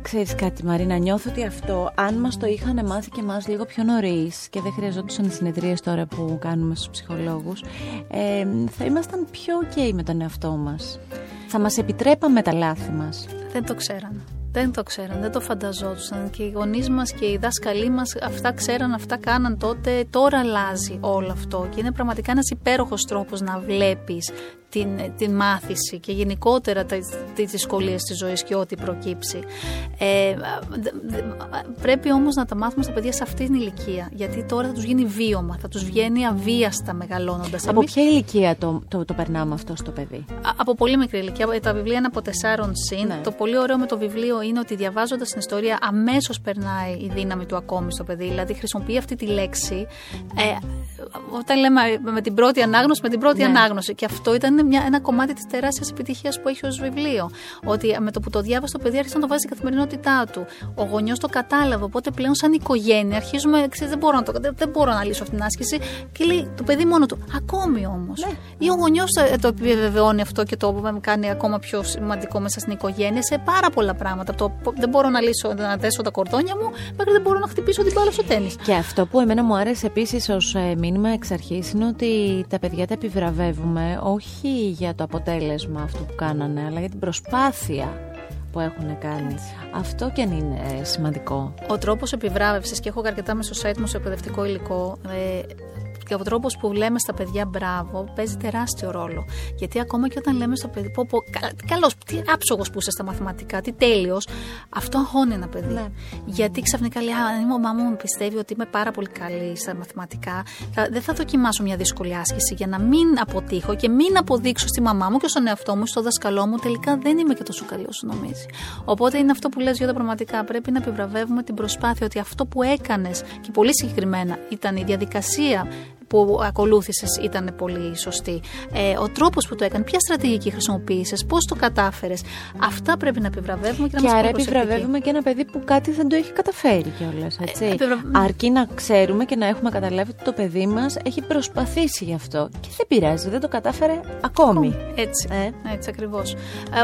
Ξέρεις κάτι Μαρίνα, νιώθω ότι αυτό αν μας το είχαν μάθει και εμάς λίγο πιο νωρίς και δεν χρειαζόντουσαν οι συνεδρίες τώρα που κάνουμε στους ψυχολόγους ε, θα ήμασταν πιο ok με τον εαυτό μας θα μας επιτρέπαμε τα λάθη μας. Δεν το ξέρανε. Δεν το ξέραν, δεν το φανταζόντουσαν. Και οι γονείς μας και οι δάσκαλοι μας αυτά ξέραν, αυτά κάναν τότε. Τώρα αλλάζει όλο αυτό. Και είναι πραγματικά ένας υπέροχος τρόπος να βλέπεις την, την μάθηση και γενικότερα τις δυσκολίες της ζωής και ό,τι προκύψει. Ε, πρέπει όμως να τα μάθουμε στα παιδιά σε αυτή την ηλικία. Γιατί τώρα θα τους γίνει βίωμα, θα τους βγαίνει αβίαστα μεγαλώνοντας. Από ποια ηλικία το, το, το περνάμε αυτό στο παιδί, Από πολύ μικρή ηλικία. Τα βιβλία είναι από 4 συν. Ναι. Το πολύ ωραίο με το βιβλίο είναι ότι διαβάζοντας την ιστορία αμέσως περνάει η δύναμη του ακόμη στο παιδί. Δηλαδή χρησιμοποιεί αυτή τη λέξη. Ε, όταν λέμε με την πρώτη ανάγνωση, με την πρώτη ναι. ανάγνωση. Και αυτό ήταν μια, ένα κομμάτι της τεράστιας επιτυχίας που έχει ως βιβλίο. Ότι με το που το διάβασε το παιδί άρχισε να το βάζει στην καθημερινότητά του. Ο γονιός το κατάλαβε. Οπότε πλέον, σαν οικογένεια, αρχίζουμε. Ξέρεις, δεν, μπορώ να το, δεν, μπορώ να λύσω αυτή την άσκηση. Και λέει το παιδί μόνο του. Ακόμη όμως. Ναι. Ή ο γονιός ε, το επιβεβαιώνει αυτό και το κάνει ακόμα πιο σημαντικό μέσα στην οικογένεια σε πάρα πολλά πράγματα. Το δεν μπορώ να λύσω, να δέσω τα κορδόνια μου, μέχρι δεν μπορώ να χτυπήσω την μπάλα στο τέννη. Και αυτό που εμένα μου άρεσε επίσης ως ε, μήνυμα εξ αρχής είναι ότι τα παιδιά τα επιβραβεύουμε όχι για το αποτέλεσμα αυτού που κάνανε, αλλά για την προσπάθεια που έχουν κάνει. Αυτό και αν είναι ε, σημαντικό. Ο τρόπος επιβράβευσης, και έχω αρκετά με στο site μου σε εκπαιδευτικό υλικό, ε, και ο τρόπος που λέμε στα παιδιά μπράβο παίζει τεράστιο ρόλο. Γιατί ακόμα και όταν λέμε στο παιδί, πω, πω καλός, τι άψογος που είσαι στα μαθηματικά, τι τέλειος, αυτό αγχώνει ένα παιδί. Ναι. Γιατί ξαφνικά λέει, Αν η μαμά μου πιστεύει ότι είμαι πάρα πολύ καλή στα μαθηματικά, δεν θα δοκιμάσω μια δύσκολη άσκηση για να μην αποτύχω και μην αποδείξω στη μαμά μου και στον εαυτό μου, στο δασκαλό μου, τελικά δεν είμαι και τόσο καλός όσο νομίζει. Οπότε είναι αυτό που λες Γιώτα πραγματικά. Πρέπει να επιβραβεύουμε την προσπάθεια ότι αυτό που έκανες και πολύ συγκεκριμένα ήταν η διαδικασία που ακολούθησες ήταν πολύ σωστή. Ε, ο τρόπος που το έκανε, ποια στρατηγική χρησιμοποίησες, πώς το κατάφερες. Αυτά πρέπει να επιβραβεύουμε και να Και άρα επιβραβεύουμε και ένα παιδί που κάτι δεν το έχει καταφέρει κιόλας. Ε, επιβρα... Αρκεί να ξέρουμε και να έχουμε καταλάβει ότι το παιδί μας έχει προσπαθήσει γι' αυτό. Και δεν πειράζει, δεν το κατάφερε ακόμη. Έτσι, ε. έτσι ακριβώς. Ε,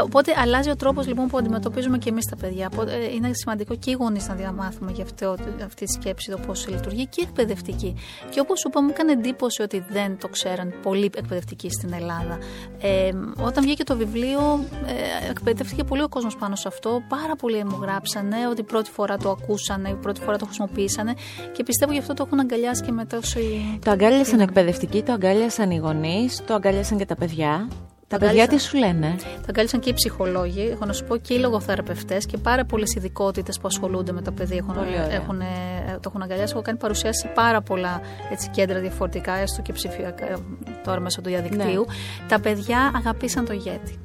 οπότε αλλάζει ο τρόπος λοιπόν που αντιμετωπίζουμε και εμείς τα παιδιά. Ε, είναι σημαντικό και οι γονείς να διαμάθουμε γι' αυτό, αυτή τη σκέψη, το πώς λειτουργεί και εκπαιδευτική. Και όπως σου είπαμε, έκανε εντύπωση ότι δεν το ξέραν πολλοί εκπαιδευτικοί στην Ελλάδα. Ε, όταν βγήκε το βιβλίο, ε, εκπαιδεύτηκε πολύ ο κόσμος πάνω σε αυτό. Πάρα πολλοί μου γράψανε ότι πρώτη φορά το ακούσανε, πρώτη φορά το χρησιμοποίησανε και πιστεύω γι' αυτό το έχουν αγκαλιάσει και μετά όσοι. Το αγκάλιασαν εκπαιδευτικοί, το αγκάλιασαν οι γονείς, το αγκάλιασαν και τα παιδιά. Τα παιδιά τι σου λένε; Τα αγκάλισαν και οι ψυχολόγοι, έχω να σου πω και οι λογοθεραπευτές και πάρα πολλές ειδικότητες που ασχολούνται με τα παιδιά έχουν, έχουν, ε, το έχουν αγκαλιάσει. Έχω κάνει παρουσιάσει σε πάρα πολλά έτσι, κέντρα διαφορετικά, έστω και ψηφιακά ε, τώρα μέσω του διαδικτύου. Ναι. Τα παιδιά αγαπήσαν το γέτι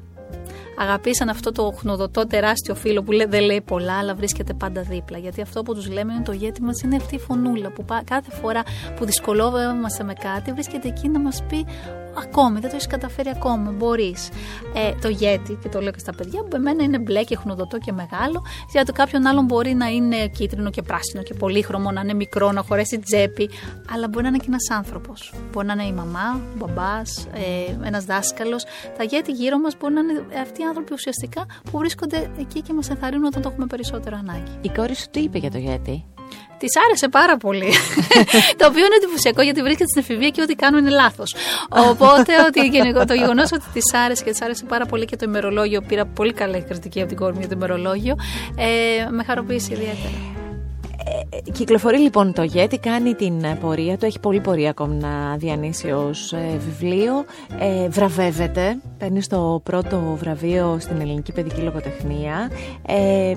αγαπήσαν αυτό το χνοδοτό τεράστιο φίλο που δεν λέει πολλά, αλλά βρίσκεται πάντα δίπλα. Γιατί αυτό που τους λέμε είναι το γέτι μας είναι αυτή η φωνούλα που κάθε φορά που δυσκολεύομαστε με κάτι, βρίσκεται εκεί να μας πει ακόμη, δεν το έχεις καταφέρει ακόμα. Μπορείς. Ε, το γέτι, και το λέω και στα παιδιά, που εμένα είναι μπλε και χνοδοτό και μεγάλο. Για το κάποιον άλλον μπορεί να είναι κίτρινο και πράσινο και πολύχρωμο, να είναι μικρό, να χωρέσει τσέπη. Αλλά μπορεί να είναι και ένας άνθρωπος. Μπορεί να είναι η μαμά, ο μπαμπάς, ε, ένας δάσκαλος. Τα γέτι γύρω μας μπορεί να είναι αυτοί οι άνθρωποι ουσιαστικά που βρίσκονται εκεί και μας ενθαρρύνουν όταν το έχουμε περισσότερο ανάγκη. Η κόρη σου τι είπε για το γέτι. Της άρεσε πάρα πολύ. το οποίο είναι εντυπωσιακό γιατί βρίσκεται στην εφηβεία και ό,τι κάνουν είναι λάθος. Οπότε ότι το γεγονός ότι της άρεσε και της άρεσε πάρα πολύ και το ημερολόγιο, πήρα πολύ καλή κριτική από την κόρη μου για το ημερολόγιο, ε, με χαροποίησε ιδιαίτερα. Ε, κυκλοφορεί λοιπόν το Γέτι, κάνει την πορεία του, έχει πολλή πορεία ακόμη να διανύσει ως ε, βιβλίο, ε, βραβεύεται, παίρνει το πρώτο βραβείο στην ελληνική παιδική λογοτεχνία, ε,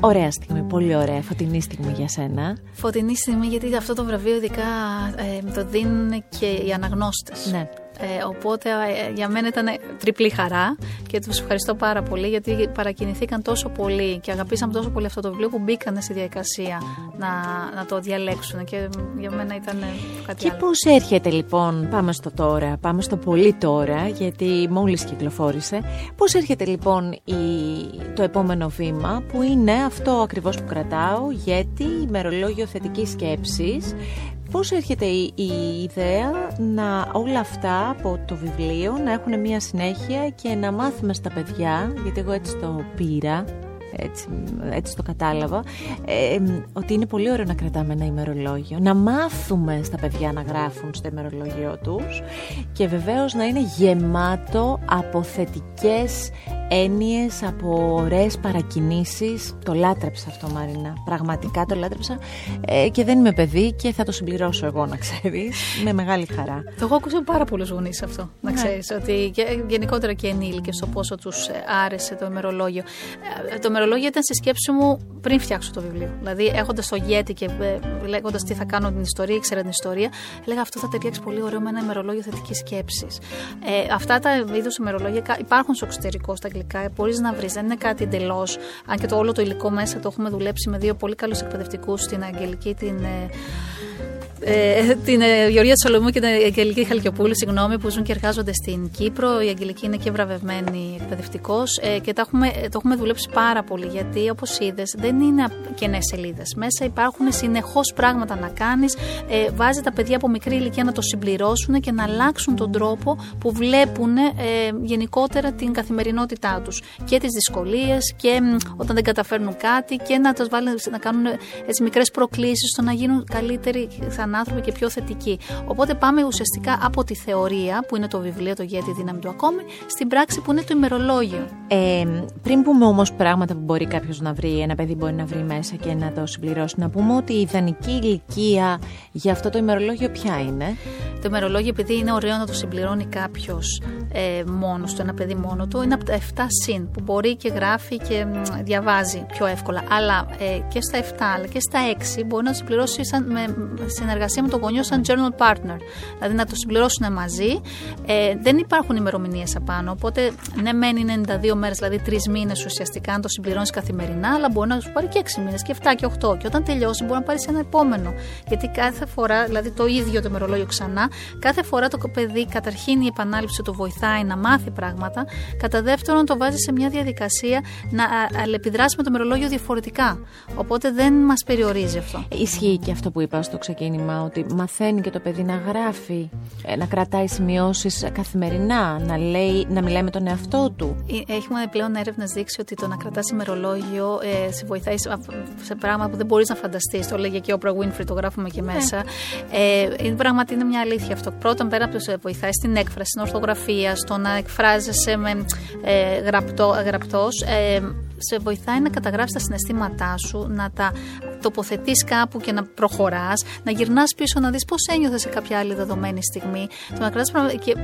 Ωραία στιγμή, πολύ ωραία. Φωτεινή στιγμή για σένα. Φωτεινή στιγμή γιατί αυτό το βραβείο ειδικά ε, το δίνουν και οι αναγνώστες. Ναι. Ε, οπότε ε, για μένα ήταν τριπλή χαρά και τους ευχαριστώ πάρα πολύ γιατί παρακινηθήκαν τόσο πολύ και αγαπήσαν τόσο πολύ αυτό το βιβλίο που μπήκαν στη διαδικασία να, να το διαλέξουν και για μένα ήταν κάτι και άλλο. Και πώς έρχεται λοιπόν, πάμε στο τώρα, πάμε στο πολύ τώρα γιατί μόλις κυκλοφόρησε, πώς έρχεται λοιπόν η, το επόμενο βήμα που είναι αυτό ακριβώς που κρατάω γιατί ημερολόγιο θετικής σκέψης Πώς έρχεται η, η, ιδέα να όλα αυτά από το βιβλίο να έχουν μια συνέχεια και να μάθουμε στα παιδιά, γιατί εγώ έτσι το πήρα, έτσι, έτσι το κατάλαβα, ε, ότι είναι πολύ ωραίο να κρατάμε ένα ημερολόγιο, να μάθουμε στα παιδιά να γράφουν στο ημερολόγιο τους και βεβαίως να είναι γεμάτο από θετικές έννοιες, από ωραίες παρακινήσεις. Το λάτρεψα αυτό Μαρίνα, πραγματικά το λάτρεψα ε, και δεν είμαι παιδί και θα το συμπληρώσω εγώ να ξέρεις, με μεγάλη χαρά. Το έχω ακούσει πάρα πολλούς γονείς αυτό, να ναι. ξέρεις, ότι γενικότερα και ενήλικες το πόσο τους ε, άρεσε το ημερολόγιο. Ε, το ημερολόγιο ήταν στη σκέψη μου πριν φτιάξω το βιβλίο. Δηλαδή έχοντας το γέτη και λέγοντας τι θα κάνω την ιστορία, ήξερα την ιστορία, έλεγα αυτό θα ταιριάξει πολύ ωραίο με ένα ημερολόγιο θετικής σκέψης. Ε, αυτά τα είδους ημερολόγια υπάρχουν στο εξωτερικό, στα αγγλικά, μπορείς να βρεις. Δεν είναι κάτι εντελώς. Αν και το όλο το υλικό μέσα το έχουμε δουλέψει με δύο πολύ καλούς εκπαιδευτικούς, την Αγγελική, την ε, ε, την ε, Γεωργία Σολομού και την Αγγελική Χαλκιοπούλου, συγγνώμη, που ζουν και εργάζονται στην Κύπρο. Η Αγγελική είναι και βραβευμένη εκπαιδευτικός ε, και το έχουμε, το έχουμε δουλέψει πάρα πολύ. Γιατί, όπως είδες, δεν είναι κενές σελίδες. Μέσα υπάρχουν συνεχώς πράγματα να κάνεις. Ε, βάζει τα παιδιά από μικρή ηλικία να το συμπληρώσουν και να αλλάξουν τον τρόπο που βλέπουν ε, γενικότερα την καθημερινότητά τους. Και τις δυσκολίες και όταν δεν καταφέρνουν κάτι και να, τους βάλουν, να κάνουν μικρές προκλήσεις στο να γίνουν καλύτεροι σαν άνθρωποι και πιο θετικοί. Οπότε πάμε ουσιαστικά από τη θεωρία, που είναι το βιβλίο, το «Γιατί δύναμη του ακόμη, στην πράξη που είναι το ημερολόγιο. Ε, πριν πούμε όμως πράγματα που μπορεί κάποιος να βρει, ένα παιδί μπορεί να βρει μέσα και να το συμπληρώσει, να πούμε ότι η ιδανική ηλικία για αυτό το ημερολόγιο ποια είναι; Το ημερολόγιο, επειδή είναι ωραίο να το συμπληρώνει κάποιος ε, μόνος του, ένα παιδί μόνο του, είναι από τα 7 συν, που μπορεί και γράφει και διαβάζει πιο εύκολα. Αλλά ε, και στα 7 αλλά και στα 6 μπορεί να το συμπληρώσει σαν, με, συνεργασία με τον γονιό σαν journal partner. Δηλαδή να το συμπληρώσουν μαζί. Ε, δεν υπάρχουν ημερομηνίες απάνω. Οπότε, ναι, μένει 92 μέρες, δηλαδή 3 μήνες ουσιαστικά, αν το συμπληρώνεις καθημερινά, αλλά μπορεί να σου πάρει και 6 μήνες και 7 και 8. Και όταν τελειώσει, μπορεί να πάρεις ένα επόμενο. Γιατί κάθε φορά, δηλαδή το ίδιο το ημερολόγιο ξανά, κάθε φορά το παιδί, καταρχήν η επανάληψη το βοηθάει βοηθάει να μάθει πράγματα. Κατά δεύτερον, το βάζει σε μια διαδικασία να αλληλεπιδράσει με το μερολόγιο διαφορετικά. Οπότε δεν μας περιορίζει αυτό. Ισχύει και αυτό που είπα στο ξεκίνημα, ότι μαθαίνει και το παιδί να γράφει, ε, να κρατάει σημειώσεις καθημερινά, να, λέει, να μιλάει με τον εαυτό του. Ε, έχουμε πλέον έρευνες δείξει ότι το να κρατάς ημερολόγιο ε, σε βοηθάει σε πράγματα που δεν μπορείς να φανταστείς. Το λέγε και ο Oprah Winfrey, το γράφουμε και ναι. μέσα. Ε, είναι πράγματι είναι μια αλήθεια αυτό. Πρώτον, πέρα από το σε βοηθάει στην έκφραση, στην ορθογραφία, στο να εκφράζεσαι με ε, γραπτό, γραπτός, ε, σε βοηθάει να καταγράψεις τα συναισθήματά σου, να τα τοποθετείς κάπου και να προχωράς, να γυρνάς πίσω να δεις πώς ένιωθες σε κάποια άλλη δεδομένη στιγμή. Το να κρατάς, και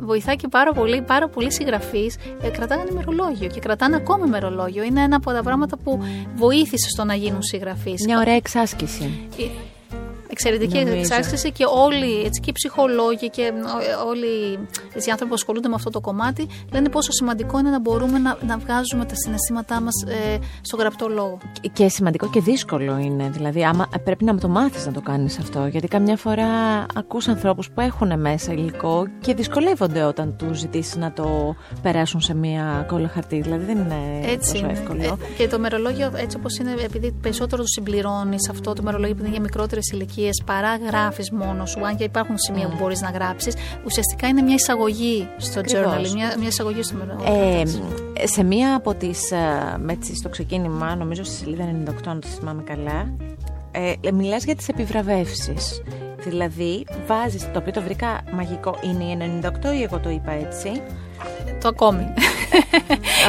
βοηθάει και πάρα πολύ, πάρα πολλοί συγγραφείς ε, κρατάνε ημερολόγιο και κρατάνε ακόμη ημερολόγιο. Είναι ένα από τα πράγματα που βοήθησε στο να γίνουν συγγραφείς. Μια ωραία εξάσκηση. Ε, εξαιρετική εξάσκηση και όλοι έτσι, και οι ψυχολόγοι και όλοι οι άνθρωποι που ασχολούνται με αυτό το κομμάτι λένε πόσο σημαντικό είναι να μπορούμε να, να βγάζουμε τα συναισθήματά μας ε, στο γραπτό λόγο. Και σημαντικό και δύσκολο είναι. Δηλαδή, άμα, πρέπει να το μάθεις να το κάνεις αυτό. Γιατί καμιά φορά ακούς ανθρώπους που έχουν μέσα υλικό και δυσκολεύονται όταν τους ζητήσεις να το περάσουν σε μία κόλλα χαρτί. Δηλαδή, δεν είναι έτσι τόσο εύκολο. Ε, και το μερολόγιο, έτσι όπως είναι, επειδή περισσότερο το συμπληρώνεις αυτό το μερολόγιο, επειδή είναι για μικρότερες ηλικίες παρά γράφει μόνος σου, αν και υπάρχουν σημεία που mm. μπορείς να γράψεις, ουσιαστικά είναι μια εισαγωγή στο journal, μια, μια εισαγωγή στο ε, Σε μία από τις. Ε, στο ξεκίνημα, νομίζω στη σελίδα 98, αν το θυμάμαι καλά, ε, μιλάς για τις επιβραβεύσεις. Δηλαδή, βάζεις, το οποίο το βρήκα μαγικό, είναι η 98 ή εγώ το είπα έτσι. Το ακόμη.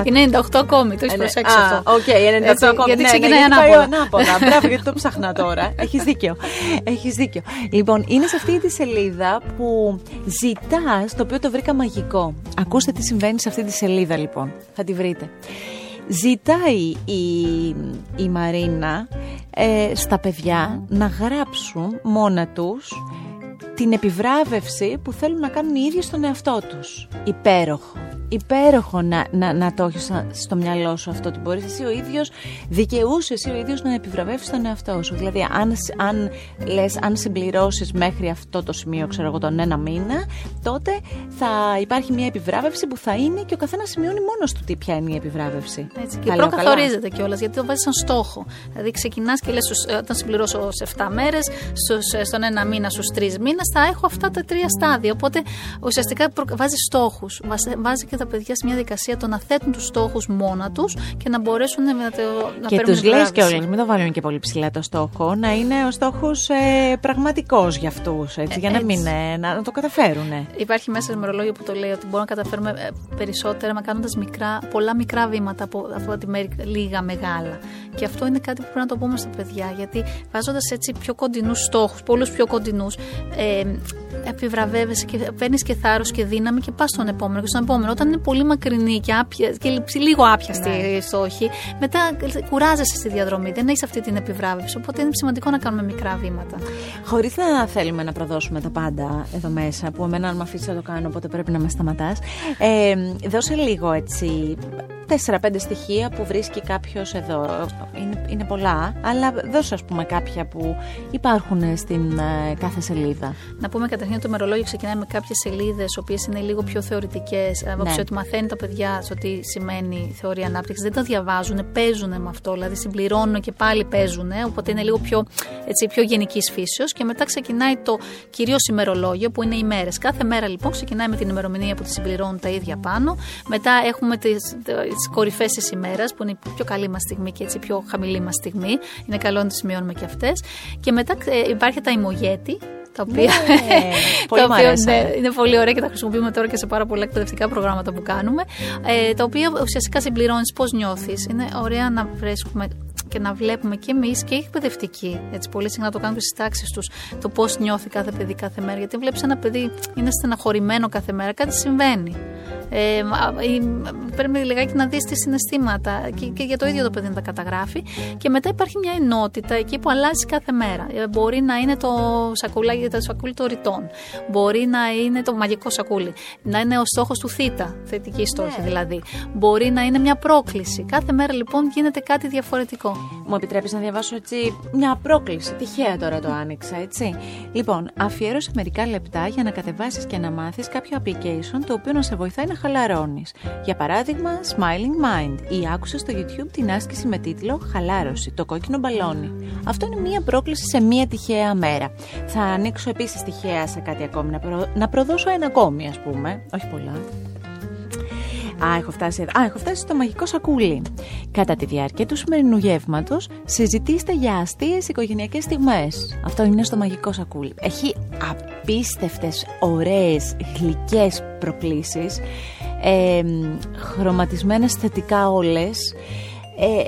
Είναι 98 ακόμη, το έχεις προσέξει αυτό. Οκ, 98 ακόμη. Γιατί ναι, ξεκινάει ναι, ανάποδα. ανάποδα. Μπράβο, γιατί το 'ψαχνα τώρα. Έχεις δίκιο. Έχεις δίκιο. Λοιπόν, είναι σε αυτή τη σελίδα που ζητάς, το οποίο το βρήκα μαγικό. Ακούστε τι συμβαίνει σε αυτή τη σελίδα, λοιπόν. Θα τη βρείτε. Ζητάει η, η Μαρίνα ε, στα παιδιά να γράψουν μόνα τους την επιβράβευση που θέλουν να κάνουν οι ίδιοι στον εαυτό τους. Υπέροχο υπέροχο να, να, να το έχεις στο μυαλό σου αυτό ότι μπορείς εσύ ο ίδιος, δικαιούσε εσύ ο ίδιος να επιβραβεύσει τον εαυτό σου. Δηλαδή, αν, αν, λες, αν συμπληρώσεις μέχρι αυτό το σημείο, ξέρω εγώ, τον ένα μήνα, τότε θα υπάρχει μια επιβράβευση που θα είναι και ο καθένας σημειώνει μόνος του τι ποια είναι η επιβράβευση. Έτσι, και προκαθορίζεται κιόλας γιατί το βάζεις σαν στόχο. Δηλαδή, ξεκινάς και λες, όταν συμπληρώσω σε 7 μέρες, στον ένα μήνα, στους 3 μήνες, θα έχω αυτά τα τρία στάδια. Οπότε ουσιαστικά βάζεις στόχους. Βάζεις και τα παιδιά σε μια δικασία το να θέτουν τους στόχους μόνα τους και να μπορέσουν να, το, να και τους λες και όλοι, μην το βάλουν και πολύ ψηλά το στόχο, να είναι ο στόχος ε, πραγματικός για αυτούς, ε, για να, μην, ε, να, το καταφέρουν. Υπάρχει μέσα στο ημερολόγιο που το λέει ότι μπορούμε να καταφέρουμε ε, περισσότερα μα κάνοντας πολλά μικρά βήματα από αυτά τη μέρη, λίγα μεγάλα. Και αυτό είναι κάτι που πρέπει να το πούμε στα παιδιά, γιατί βάζοντας έτσι πιο κοντινούς στόχους, πολλούς πιο κοντινούς, ε, επιβραβεύεσαι και παίρνεις και θάρρος και δύναμη και πας στον επόμενο και στον επόμενο. Όταν είναι πολύ μακρινή και, άπια, και λίγο άπιαστη ναι. η στόχη, μετά κουράζεσαι στη διαδρομή. Δεν έχεις αυτή την επιβράβευση. Οπότε είναι σημαντικό να κάνουμε μικρά βήματα. Χωρίς να θέλουμε να προδώσουμε τα πάντα εδώ μέσα, που εμένα αν με αφήσεις να το κάνω, οπότε πρέπει να με σταματάς. Ε, δώσε λίγο έτσι τέσσερα-πέντε στοιχεία που βρίσκει κάποιος εδώ. Είναι, είναι πολλά, αλλά δώσε ας πούμε κάποια που υπάρχουν στην ε, κάθε σελίδα. Να πούμε καταρχήν ότι το μερολόγιο ξεκινάει με κάποιες σελίδες, οι οποίες είναι λίγο πιο θεωρητικές. Ναι. ότι μαθαίνει τα παιδιά στο τι σημαίνει θεωρία ανάπτυξης. Δεν τα διαβάζουν, παίζουν με αυτό. Δηλαδή συμπληρώνουν και πάλι παίζουν. Οπότε είναι λίγο πιο, έτσι, πιο γενικής φύσεως. Και μετά ξεκινάει το κυρίως ημερολόγιο που είναι οι μέρες. Κάθε μέρα λοιπόν ξεκινάει με την ημερομηνία που τη συμπληρώνουν τα ίδια πάνω. Μετά έχουμε τις κορυφές της ημέρας που είναι η πιο καλή μας στιγμή και έτσι η πιο χαμηλή μας στιγμή. Είναι καλό να τις σημειώνουμε και αυτές. Και μετά ε, υπάρχει τα ημογέτη, τα οποία, ναι, πολύ τα οποία ναι, είναι πολύ ωραία και τα χρησιμοποιούμε τώρα και σε πάρα πολλά εκπαιδευτικά προγράμματα που κάνουμε. Ε, τα οποία ουσιαστικά συμπληρώνεις πώς νιώθεις; Είναι ωραία να βρίσκουμε και να βλέπουμε και εμείς και οι εκπαιδευτικοί. Έτσι, πολύ συχνά το κάνουν στις τάξεις τους το πώς νιώθει κάθε παιδί κάθε μέρα. Γιατί βλέπεις ένα παιδί είναι στεναχωρημένο κάθε μέρα, κάτι συμβαίνει. Ε, πρέπει λιγάκι να δεις τις συναισθήματα και, και, για το ίδιο το παιδί να τα καταγράφει. Και μετά υπάρχει μια ενότητα εκεί που αλλάζει κάθε μέρα. Ε, μπορεί να είναι το σακουλάκι, το σακούλι των ρητών. Μπορεί να είναι το μαγικό σακούλι. Να είναι ο στόχος του θήτα, θετική στόχη ναι. δηλαδή. Μπορεί να είναι μια πρόκληση. Κάθε μέρα λοιπόν γίνεται κάτι διαφορετικό. Μου επιτρέπεις να διαβάσω έτσι μια πρόκληση. Τυχαία τώρα το άνοιξα, έτσι. Λοιπόν, αφιέρωσε μερικά λεπτά για να κατεβάσεις και να μάθεις κάποιο application το οποίο να σε βοηθάει να χαλαρώνεις. Για παράδειγμα, Smiling Mind ή άκουσες στο YouTube την άσκηση με τίτλο Χαλάρωση, το κόκκινο μπαλόνι. Αυτό είναι μία πρόκληση σε μία τυχαία μέρα. Θα ανοίξω επίσης τυχαία σε κάτι ακόμη, να, προ... να προδώσω ένα ακόμη, ας πούμε. Όχι πολλά. Α, έχω φτάσει, α, έχω φτάσει στο μαγικό σακούλι. Κατά τη διάρκεια του σημερινού γεύματος, συζητήστε για αστείες οικογενειακές στιγμές. Αυτό είναι στο μαγικό σακούλι. Έχει απίστευτες, ωραίες, γλυκές προκλήσεις. Ε, χρωματισμένες θετικά όλες ε,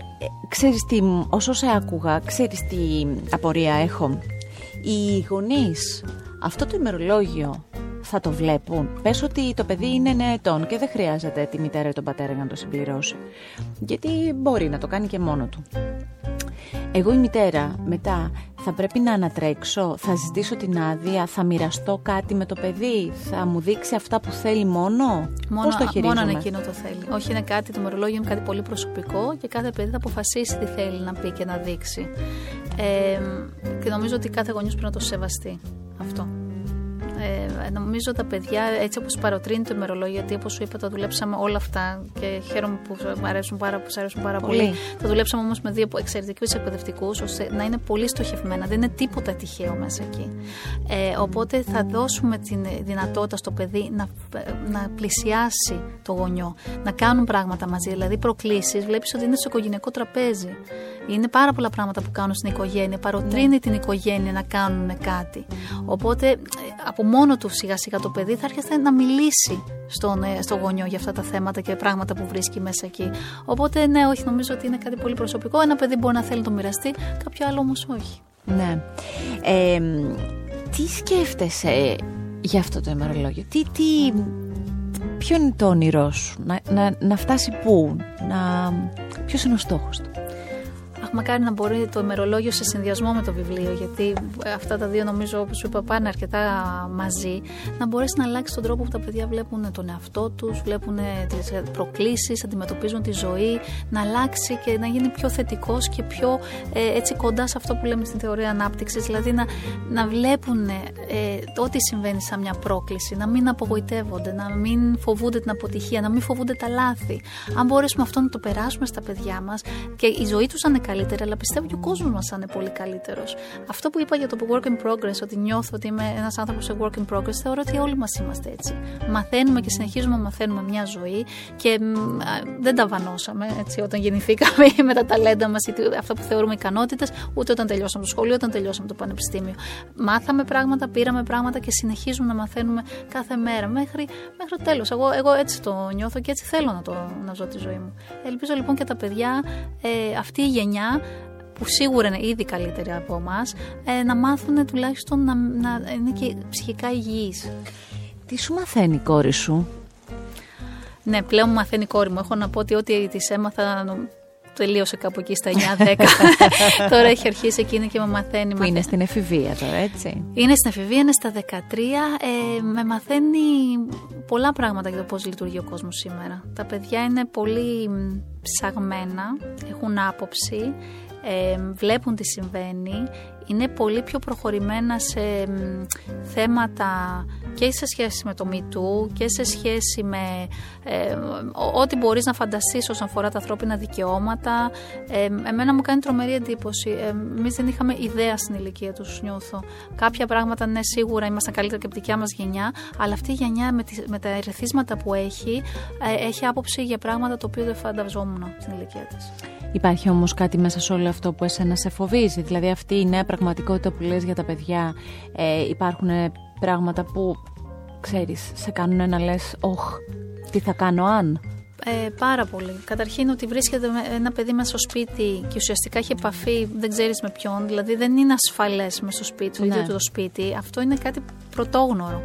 ξέρεις τι, όσο σε άκουγα, ξέρεις τι απορία έχω. Οι γονείς αυτό το ημερολόγιο θα το βλέπουν. Πες ότι το παιδί είναι 9 ετών και δεν χρειάζεται τη μητέρα ή τον πατέρα για να το συμπληρώσει. Γιατί μπορεί να το κάνει και μόνο του. Εγώ η μητέρα μετά θα πρέπει να ανατρέξω, θα ζητήσω την άδεια, θα μοιραστώ κάτι με το παιδί, θα μου δείξει αυτά που θέλει μόνο; Μόνο, Πώς το χειρίζομαι; μόνο εκείνο το θέλει. Όχι είναι κάτι, το μερολόγιο είναι κάτι πολύ προσωπικό και κάθε παιδί θα αποφασίσει τι θέλει να πει και να δείξει. Ε, και νομίζω ότι κάθε γονιός πρέπει να το σεβαστεί αυτό. Ε, νομίζω τα παιδιά, έτσι όπως παροτρύνει το ημερολόγιο, γιατί όπως σου είπα, τα δουλέψαμε όλα αυτά και χαίρομαι που μου αρέσουν πάρα, που αρέσουν πάρα πολύ. πολύ. Τα δουλέψαμε όμως με δύο εξαιρετικούς εκπαιδευτικούς, ώστε να είναι πολύ στοχευμένα. Δεν είναι τίποτα τυχαίο μέσα εκεί. Ε, οπότε θα δώσουμε τη δυνατότητα στο παιδί να, να πλησιάσει το γονιό, να κάνουν πράγματα μαζί. Δηλαδή, προκλήσεις, βλέπεις ότι είναι στο οικογενειακό τραπέζι. Είναι πάρα πολλά πράγματα που κάνουν στην οικογένεια. Παροτρύνει ναι. την οικογένεια να κάνουν κάτι. Οπότε από μόνο του σιγά σιγά το παιδί θα έρχεται να μιλήσει στον, ε, στο γονιό για αυτά τα θέματα και πράγματα που βρίσκει μέσα εκεί. Οπότε ναι, όχι, νομίζω ότι είναι κάτι πολύ προσωπικό. Ένα παιδί μπορεί να θέλει να το μοιραστεί, κάποιο άλλο όμως όχι. Ναι. Ε, τι σκέφτεσαι για αυτό το ημερολόγιο, τι, τι, ποιο είναι το όνειρό σου, να, να, να φτάσει πού, να, ποιος είναι ο στόχος του; Αχ, μακάρι να μπορεί το ημερολόγιο σε συνδυασμό με το βιβλίο, γιατί αυτά τα δύο νομίζω, όπως σου είπα, πάνε αρκετά μαζί, να μπορέσει να αλλάξει τον τρόπο που τα παιδιά βλέπουν τον εαυτό τους, βλέπουν τις προκλήσεις, αντιμετωπίζουν τη ζωή, να αλλάξει και να γίνει πιο θετικός και πιο ε, έτσι κοντά σε αυτό που λέμε στην θεωρία ανάπτυξης, δηλαδή να, να βλέπουν ε, ό,τι συμβαίνει σαν μια πρόκληση, να μην απογοητεύονται, να μην φοβούνται την αποτυχία, να μην φοβούνται τα λάθη. Αν μπορέσουμε αυτό να το περάσουμε στα παιδιά μας και η ζωή τους να είναι καλή, καλύτερα, αλλά πιστεύω και ο κόσμος μας θα είναι πολύ καλύτερος. Αυτό που είπα για το work in progress, ότι νιώθω ότι είμαι ένας άνθρωπος σε work in progress, θεωρώ ότι όλοι μας είμαστε έτσι. Μαθαίνουμε και συνεχίζουμε να μαθαίνουμε μια ζωή και δεν τα βανώσαμε έτσι, όταν γεννηθήκαμε με τα ταλέντα μας ή αυτά που θεωρούμε ικανότητες, ούτε όταν τελειώσαμε το σχολείο, όταν τελειώσαμε το πανεπιστήμιο. Μάθαμε πράγματα, πήραμε πράγματα και συνεχίζουμε να μαθαίνουμε κάθε μέρα μέχρι, μέχρι το τέλος. Εγώ, εγώ έτσι το νιώθω και έτσι θέλω να, το, να ζω τη ζωή μου. Ελπίζω λοιπόν και τα παιδιά, ε, αυτή η γενιά που σίγουρα είναι ήδη καλύτεροι από εμάς, ε, να μάθουν τουλάχιστον να, να είναι και ψυχικά υγιείς. Τι σου μαθαίνει η κόρη σου; Ναι, πλέον μου μαθαίνει η κόρη μου. Έχω να πω ότι ό,τι της έμαθα τελείωσε κάπου εκεί στα 9-10. τώρα έχει αρχίσει εκείνη και με μαθαίνει. Που είναι στην εφηβεία τώρα, έτσι. Είναι στην εφηβεία, είναι στα 13. Ε, με μαθαίνει πολλά πράγματα για το πώς λειτουργεί ο κόσμος σήμερα. Τα παιδιά είναι πολύ ψαγμένα, έχουν άποψη, ε, βλέπουν τι συμβαίνει, είναι πολύ πιο προχωρημένα σε θέματα και σε σχέση με το MeToo και σε σχέση με ε, ό,τι μπορείς να φανταστείς όσον αφορά τα ανθρώπινα δικαιώματα. Ε, εμένα μου κάνει τρομερή εντύπωση. Ε, Εμείς δεν είχαμε ιδέα στην ηλικία τους, νιώθω. Κάποια πράγματα, ναι, σίγουρα ήμασταν καλύτερα και από τη δικιά μας γενιά, αλλά αυτή η γενιά με, τη, με τα ερεθίσματα που έχει, ε, έχει άποψη για πράγματα το οποίο δεν φανταζόμουν στην ηλικία της. Υπάρχει όμως κάτι μέσα σε όλο αυτό που εσένα σε φοβίζει, δηλαδή αυτή η νέα πραγματικότητα που λες για τα παιδιά, ε, υπάρχουν πράγματα που ξέρεις, σε κάνουν να λες «Ωχ, τι θα κάνω αν» Ε, πάρα πολύ. Καταρχήν ότι βρίσκεται ένα παιδί μέσα στο σπίτι και ουσιαστικά έχει επαφή, δεν ξέρεις με ποιον, δηλαδή δεν είναι ασφαλές μέσα στο σπίτι, στο ναι. ίδιο του το σπίτι. Αυτό είναι κάτι πρωτόγνωρο.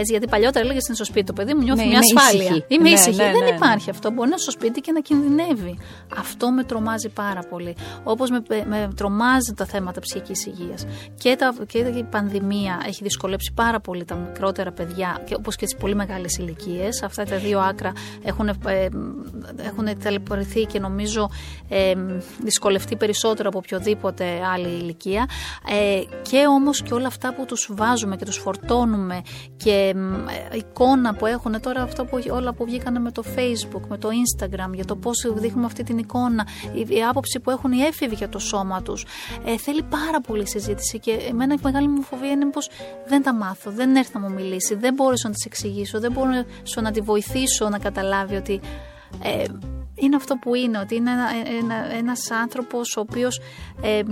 Έτσι, γιατί παλιότερα έλεγες είναι στο σπίτι το παιδί μου, νιώθει Ναι, μια είμαι ασφάλεια. ήσυχη. Είμαι Ναι, ήσυχη. ναι, Δεν ναι, ναι. υπάρχει αυτό. Μπορεί να είναι στο σπίτι και να κινδυνεύει. Αυτό με τρομάζει πάρα πολύ. Όπως με, με τρομάζει τα θέματα ψυχικής υγείας. Και, τα, και η πανδημία έχει δυσκολέψει πάρα πολύ τα μικρότερα παιδιά, και όπως και τις πολύ μεγάλες ηλικίες. Αυτά τα δύο άκρα έχουν, ε, έχουν ταλαιπωρηθεί και νομίζω ε, δυσκολευτεί περισσότερο από οποιοδήποτε άλλη ηλικία. Ε, και όμως και όλα αυτά που τους βάζουμε και τους φορτώνουμε και ε, εικόνα που έχουν τώρα, αυτά που, όλα που βγήκαν με το Facebook, με το Instagram, για το πώς δείχνουμε αυτή την εικόνα, η, η άποψη που έχουν οι έφηβοι για το σώμα τους. Ε, θέλει πάρα πολύ συζήτηση και εμένα η μεγάλη μου φοβία είναι πως δεν τα μάθω, δεν έρθει να μου μιλήσει, δεν μπορέσω να της εξηγήσω, δεν μπορώ να τη βοηθήσω να καταλάβει ότι. Ε, είναι αυτό που είναι, ότι είναι ένα, ένα, ένας άνθρωπος ο οποίος ε,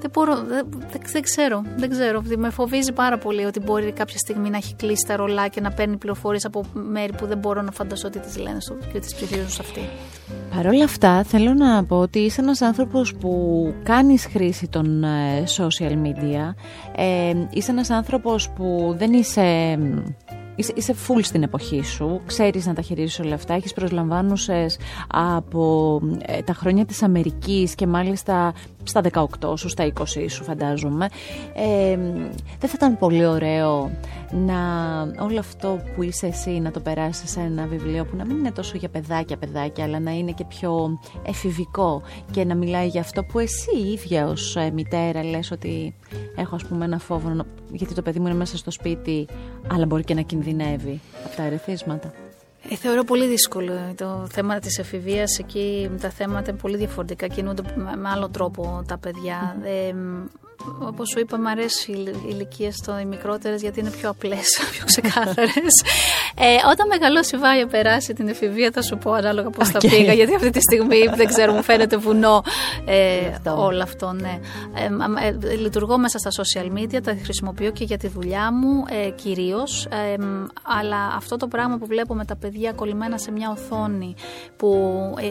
δεν μπορώ, δεν, δεν, ξέρω, δεν ξέρω. Με φοβίζει πάρα πολύ ότι μπορεί κάποια στιγμή να έχει κλείσει τα ρολά και να παίρνει πληροφορίες από μέρη που δεν μπορώ να φανταστώ ότι τις λένε στο, και τις ψηφίζουν σε αυτή. Παρ' όλα αυτά θέλω να πω ότι είσαι ένας άνθρωπος που κάνεις χρήση των ε, social media. Ε, είσαι ένας άνθρωπος που δεν είσαι είσαι, είσαι full στην εποχή σου, ξέρεις να τα χειρίζεις όλα αυτά, έχεις προσλαμβάνουσες από ε, τα χρόνια της Αμερικής και μάλιστα στα 18 σου, στα 20 σου φαντάζομαι. Ε, δεν θα ήταν πολύ ωραίο να όλο αυτό που είσαι εσύ να το περάσεις σε ένα βιβλίο που να μην είναι τόσο για παιδάκια παιδάκια αλλά να είναι και πιο εφηβικό και να μιλάει για αυτό που εσύ η ίδια ως ε, μητέρα λες ότι έχω ας πούμε ένα φόβο γιατί το παιδί μου είναι μέσα στο σπίτι αλλά μπορεί και να κινδυνεύει από τα ερεθίσματα. Ε, θεωρώ πολύ δύσκολο το θέμα της εφηβείας. Εκεί τα θέματα είναι πολύ διαφορετικά, κινούνται με άλλο τρόπο τα παιδιά. Ε, Όπως σου είπα, μου αρέσει οι ηλικίες των οι μικρότερες γιατί είναι πιο απλές, πιο ξεκάθαρες. Ε, όταν μεγαλώσει η Βάια περάσει την εφηβεία, θα σου πω ανάλογα πώς okay. θα πήγα. Γιατί αυτή τη στιγμή δεν ξέρω, μου φαίνεται βουνό ε, αυτό. όλο αυτό. Ναι. Ε, ε, λειτουργώ μέσα στα social media, τα χρησιμοποιώ και για τη δουλειά μου ε, κυρίως. αλλά αυτό το πράγμα που βλέπω με τα παιδιά κολλημένα σε μια οθόνη που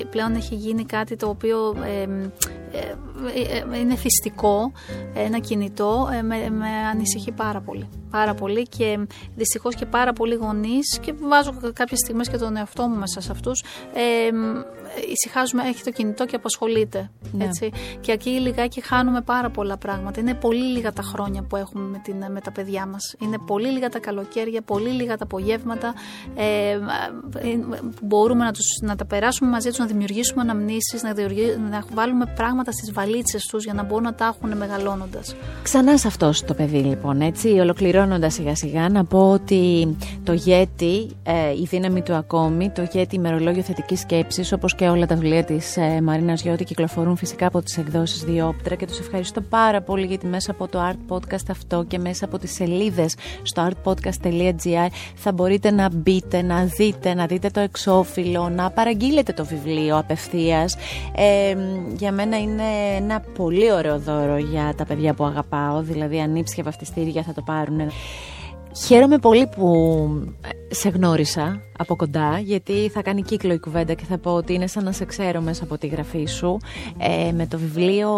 πλέον έχει γίνει κάτι το οποίο είναι θυστικό ένα κινητό ε, με, με ανησυχεί πάρα πολύ. Πάρα πολύ και δυστυχώς και πάρα πολλοί γονείς και βάζω κάποιες στιγμές και τον εαυτό μου μέσα σε αυτούς. Ε, ησυχάζουμε, έχει το κινητό και απασχολείται. Ναι. Έτσι. Και εκεί λιγάκι χάνουμε πάρα πολλά πράγματα. Είναι πολύ λίγα τα χρόνια που έχουμε με, την, με τα παιδιά μας. Είναι πολύ λίγα τα καλοκαίρια, πολύ λίγα τα απογεύματα ε, που μπορούμε να, τους, να τα περάσουμε μαζί τους, να δημιουργήσουμε αναμνήσεις, να, να βάλουμε πράγματα στις βαλίτσες τους για να μπορούν να τα έχουν μεγαλώνοντας. Ξανά σε αυτό το παιδί λοιπόν, έτσι, ολοκληρώνοντας σιγά σιγά να πω ότι το Yeti, ε, η δύναμη του ακόμη, το Yeti ημερολόγιο θετικής σκέψης, όπως και όλα τα βιβλία της ε, Μαρίνας Γιώτη κυκλοφορούν φυσικά από τις εκδόσεις Διόπτρα και τους ευχαριστώ πάρα πολύ γιατί μέσα από το Art Podcast αυτό και μέσα από τις σελίδες στο artpodcast.gr θα μπορείτε να μπείτε, να δείτε, να δείτε το εξώφυλλο, να παραγγείλετε το βιβλίο απευθείας. Ε, για μένα είναι ένα πολύ ωραίο δώρο για τα παιδιά που αγαπάω, δηλαδή ανήψια βαφτιστήρια θα το πάρουν. Χαίρομαι πολύ που σε γνώρισα από κοντά γιατί θα κάνει κύκλο η κουβέντα και θα πω ότι είναι σαν να σε ξέρω μέσα από τη γραφή σου. Ε, με το βιβλίο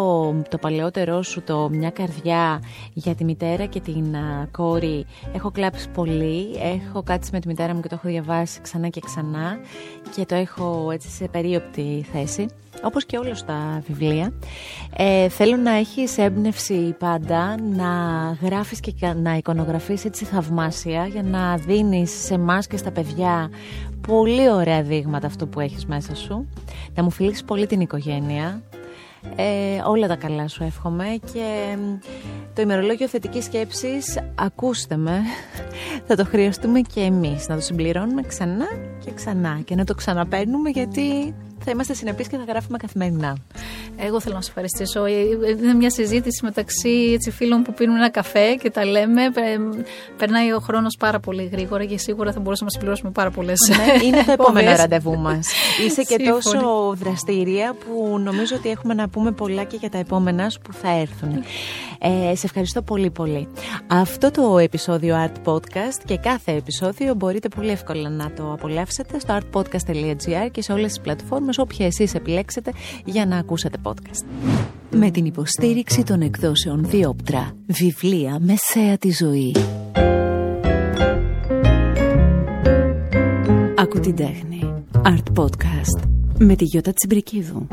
το παλαιότερό σου το «Μια καρδιά για τη μητέρα και την α, κόρη» έχω κλάψει πολύ. Έχω κάτσει με τη μητέρα μου και το έχω διαβάσει ξανά και ξανά και το έχω έτσι σε περίοπτη θέση όπως και όλα τα βιβλία. Ε, θέλω να έχεις έμπνευση πάντα να γράφεις και να εικονογραφείς έτσι θαυμάσια για να δίνεις σε εμάς και στα παιδιά. Πολύ ωραία δείγματα αυτό που έχεις μέσα σου. Να μου φιλήσεις πολύ την οικογένεια. Ε, όλα τα καλά σου εύχομαι και το ημερολόγιο θετικής σκέψης ακούστε με. Θα το χρειαστούμε και εμείς. Να το συμπληρώνουμε ξανά και ξανά και να το ξαναπαίρνουμε γιατί θα είμαστε συνεπείς και θα γράφουμε καθημερινά. Εγώ θέλω να σα ευχαριστήσω. Είναι μια συζήτηση μεταξύ έτσι, φίλων που πίνουν ένα καφέ και τα λέμε. Περνάει ο χρόνος πάρα πολύ γρήγορα και σίγουρα θα μπορούσαμε να συμπληρώσουμε πάρα πολλές. Ναι, είναι το επόμενο ραντεβού μας. Είσαι και τόσο δραστήρια που νομίζω ότι έχουμε να πούμε πολλά και για τα επόμενά σου που θα έρθουν. Ε, σε ευχαριστώ πολύ πολύ. Αυτό το επεισόδιο Art Podcast και κάθε επεισόδιο μπορείτε πολύ εύκολα να το απολαύσετε στο artpodcast.gr και σε όλες τις πλατφόρμες όποια εσείς επιλέξετε για να ακούσετε podcast. Με την υποστήριξη των εκδόσεων Διόπτρα, βιβλία μεσαία τη ζωή. Ακού την τέχνη. Art Podcast. Με τη Γιώτα Τσιμπρικίδου.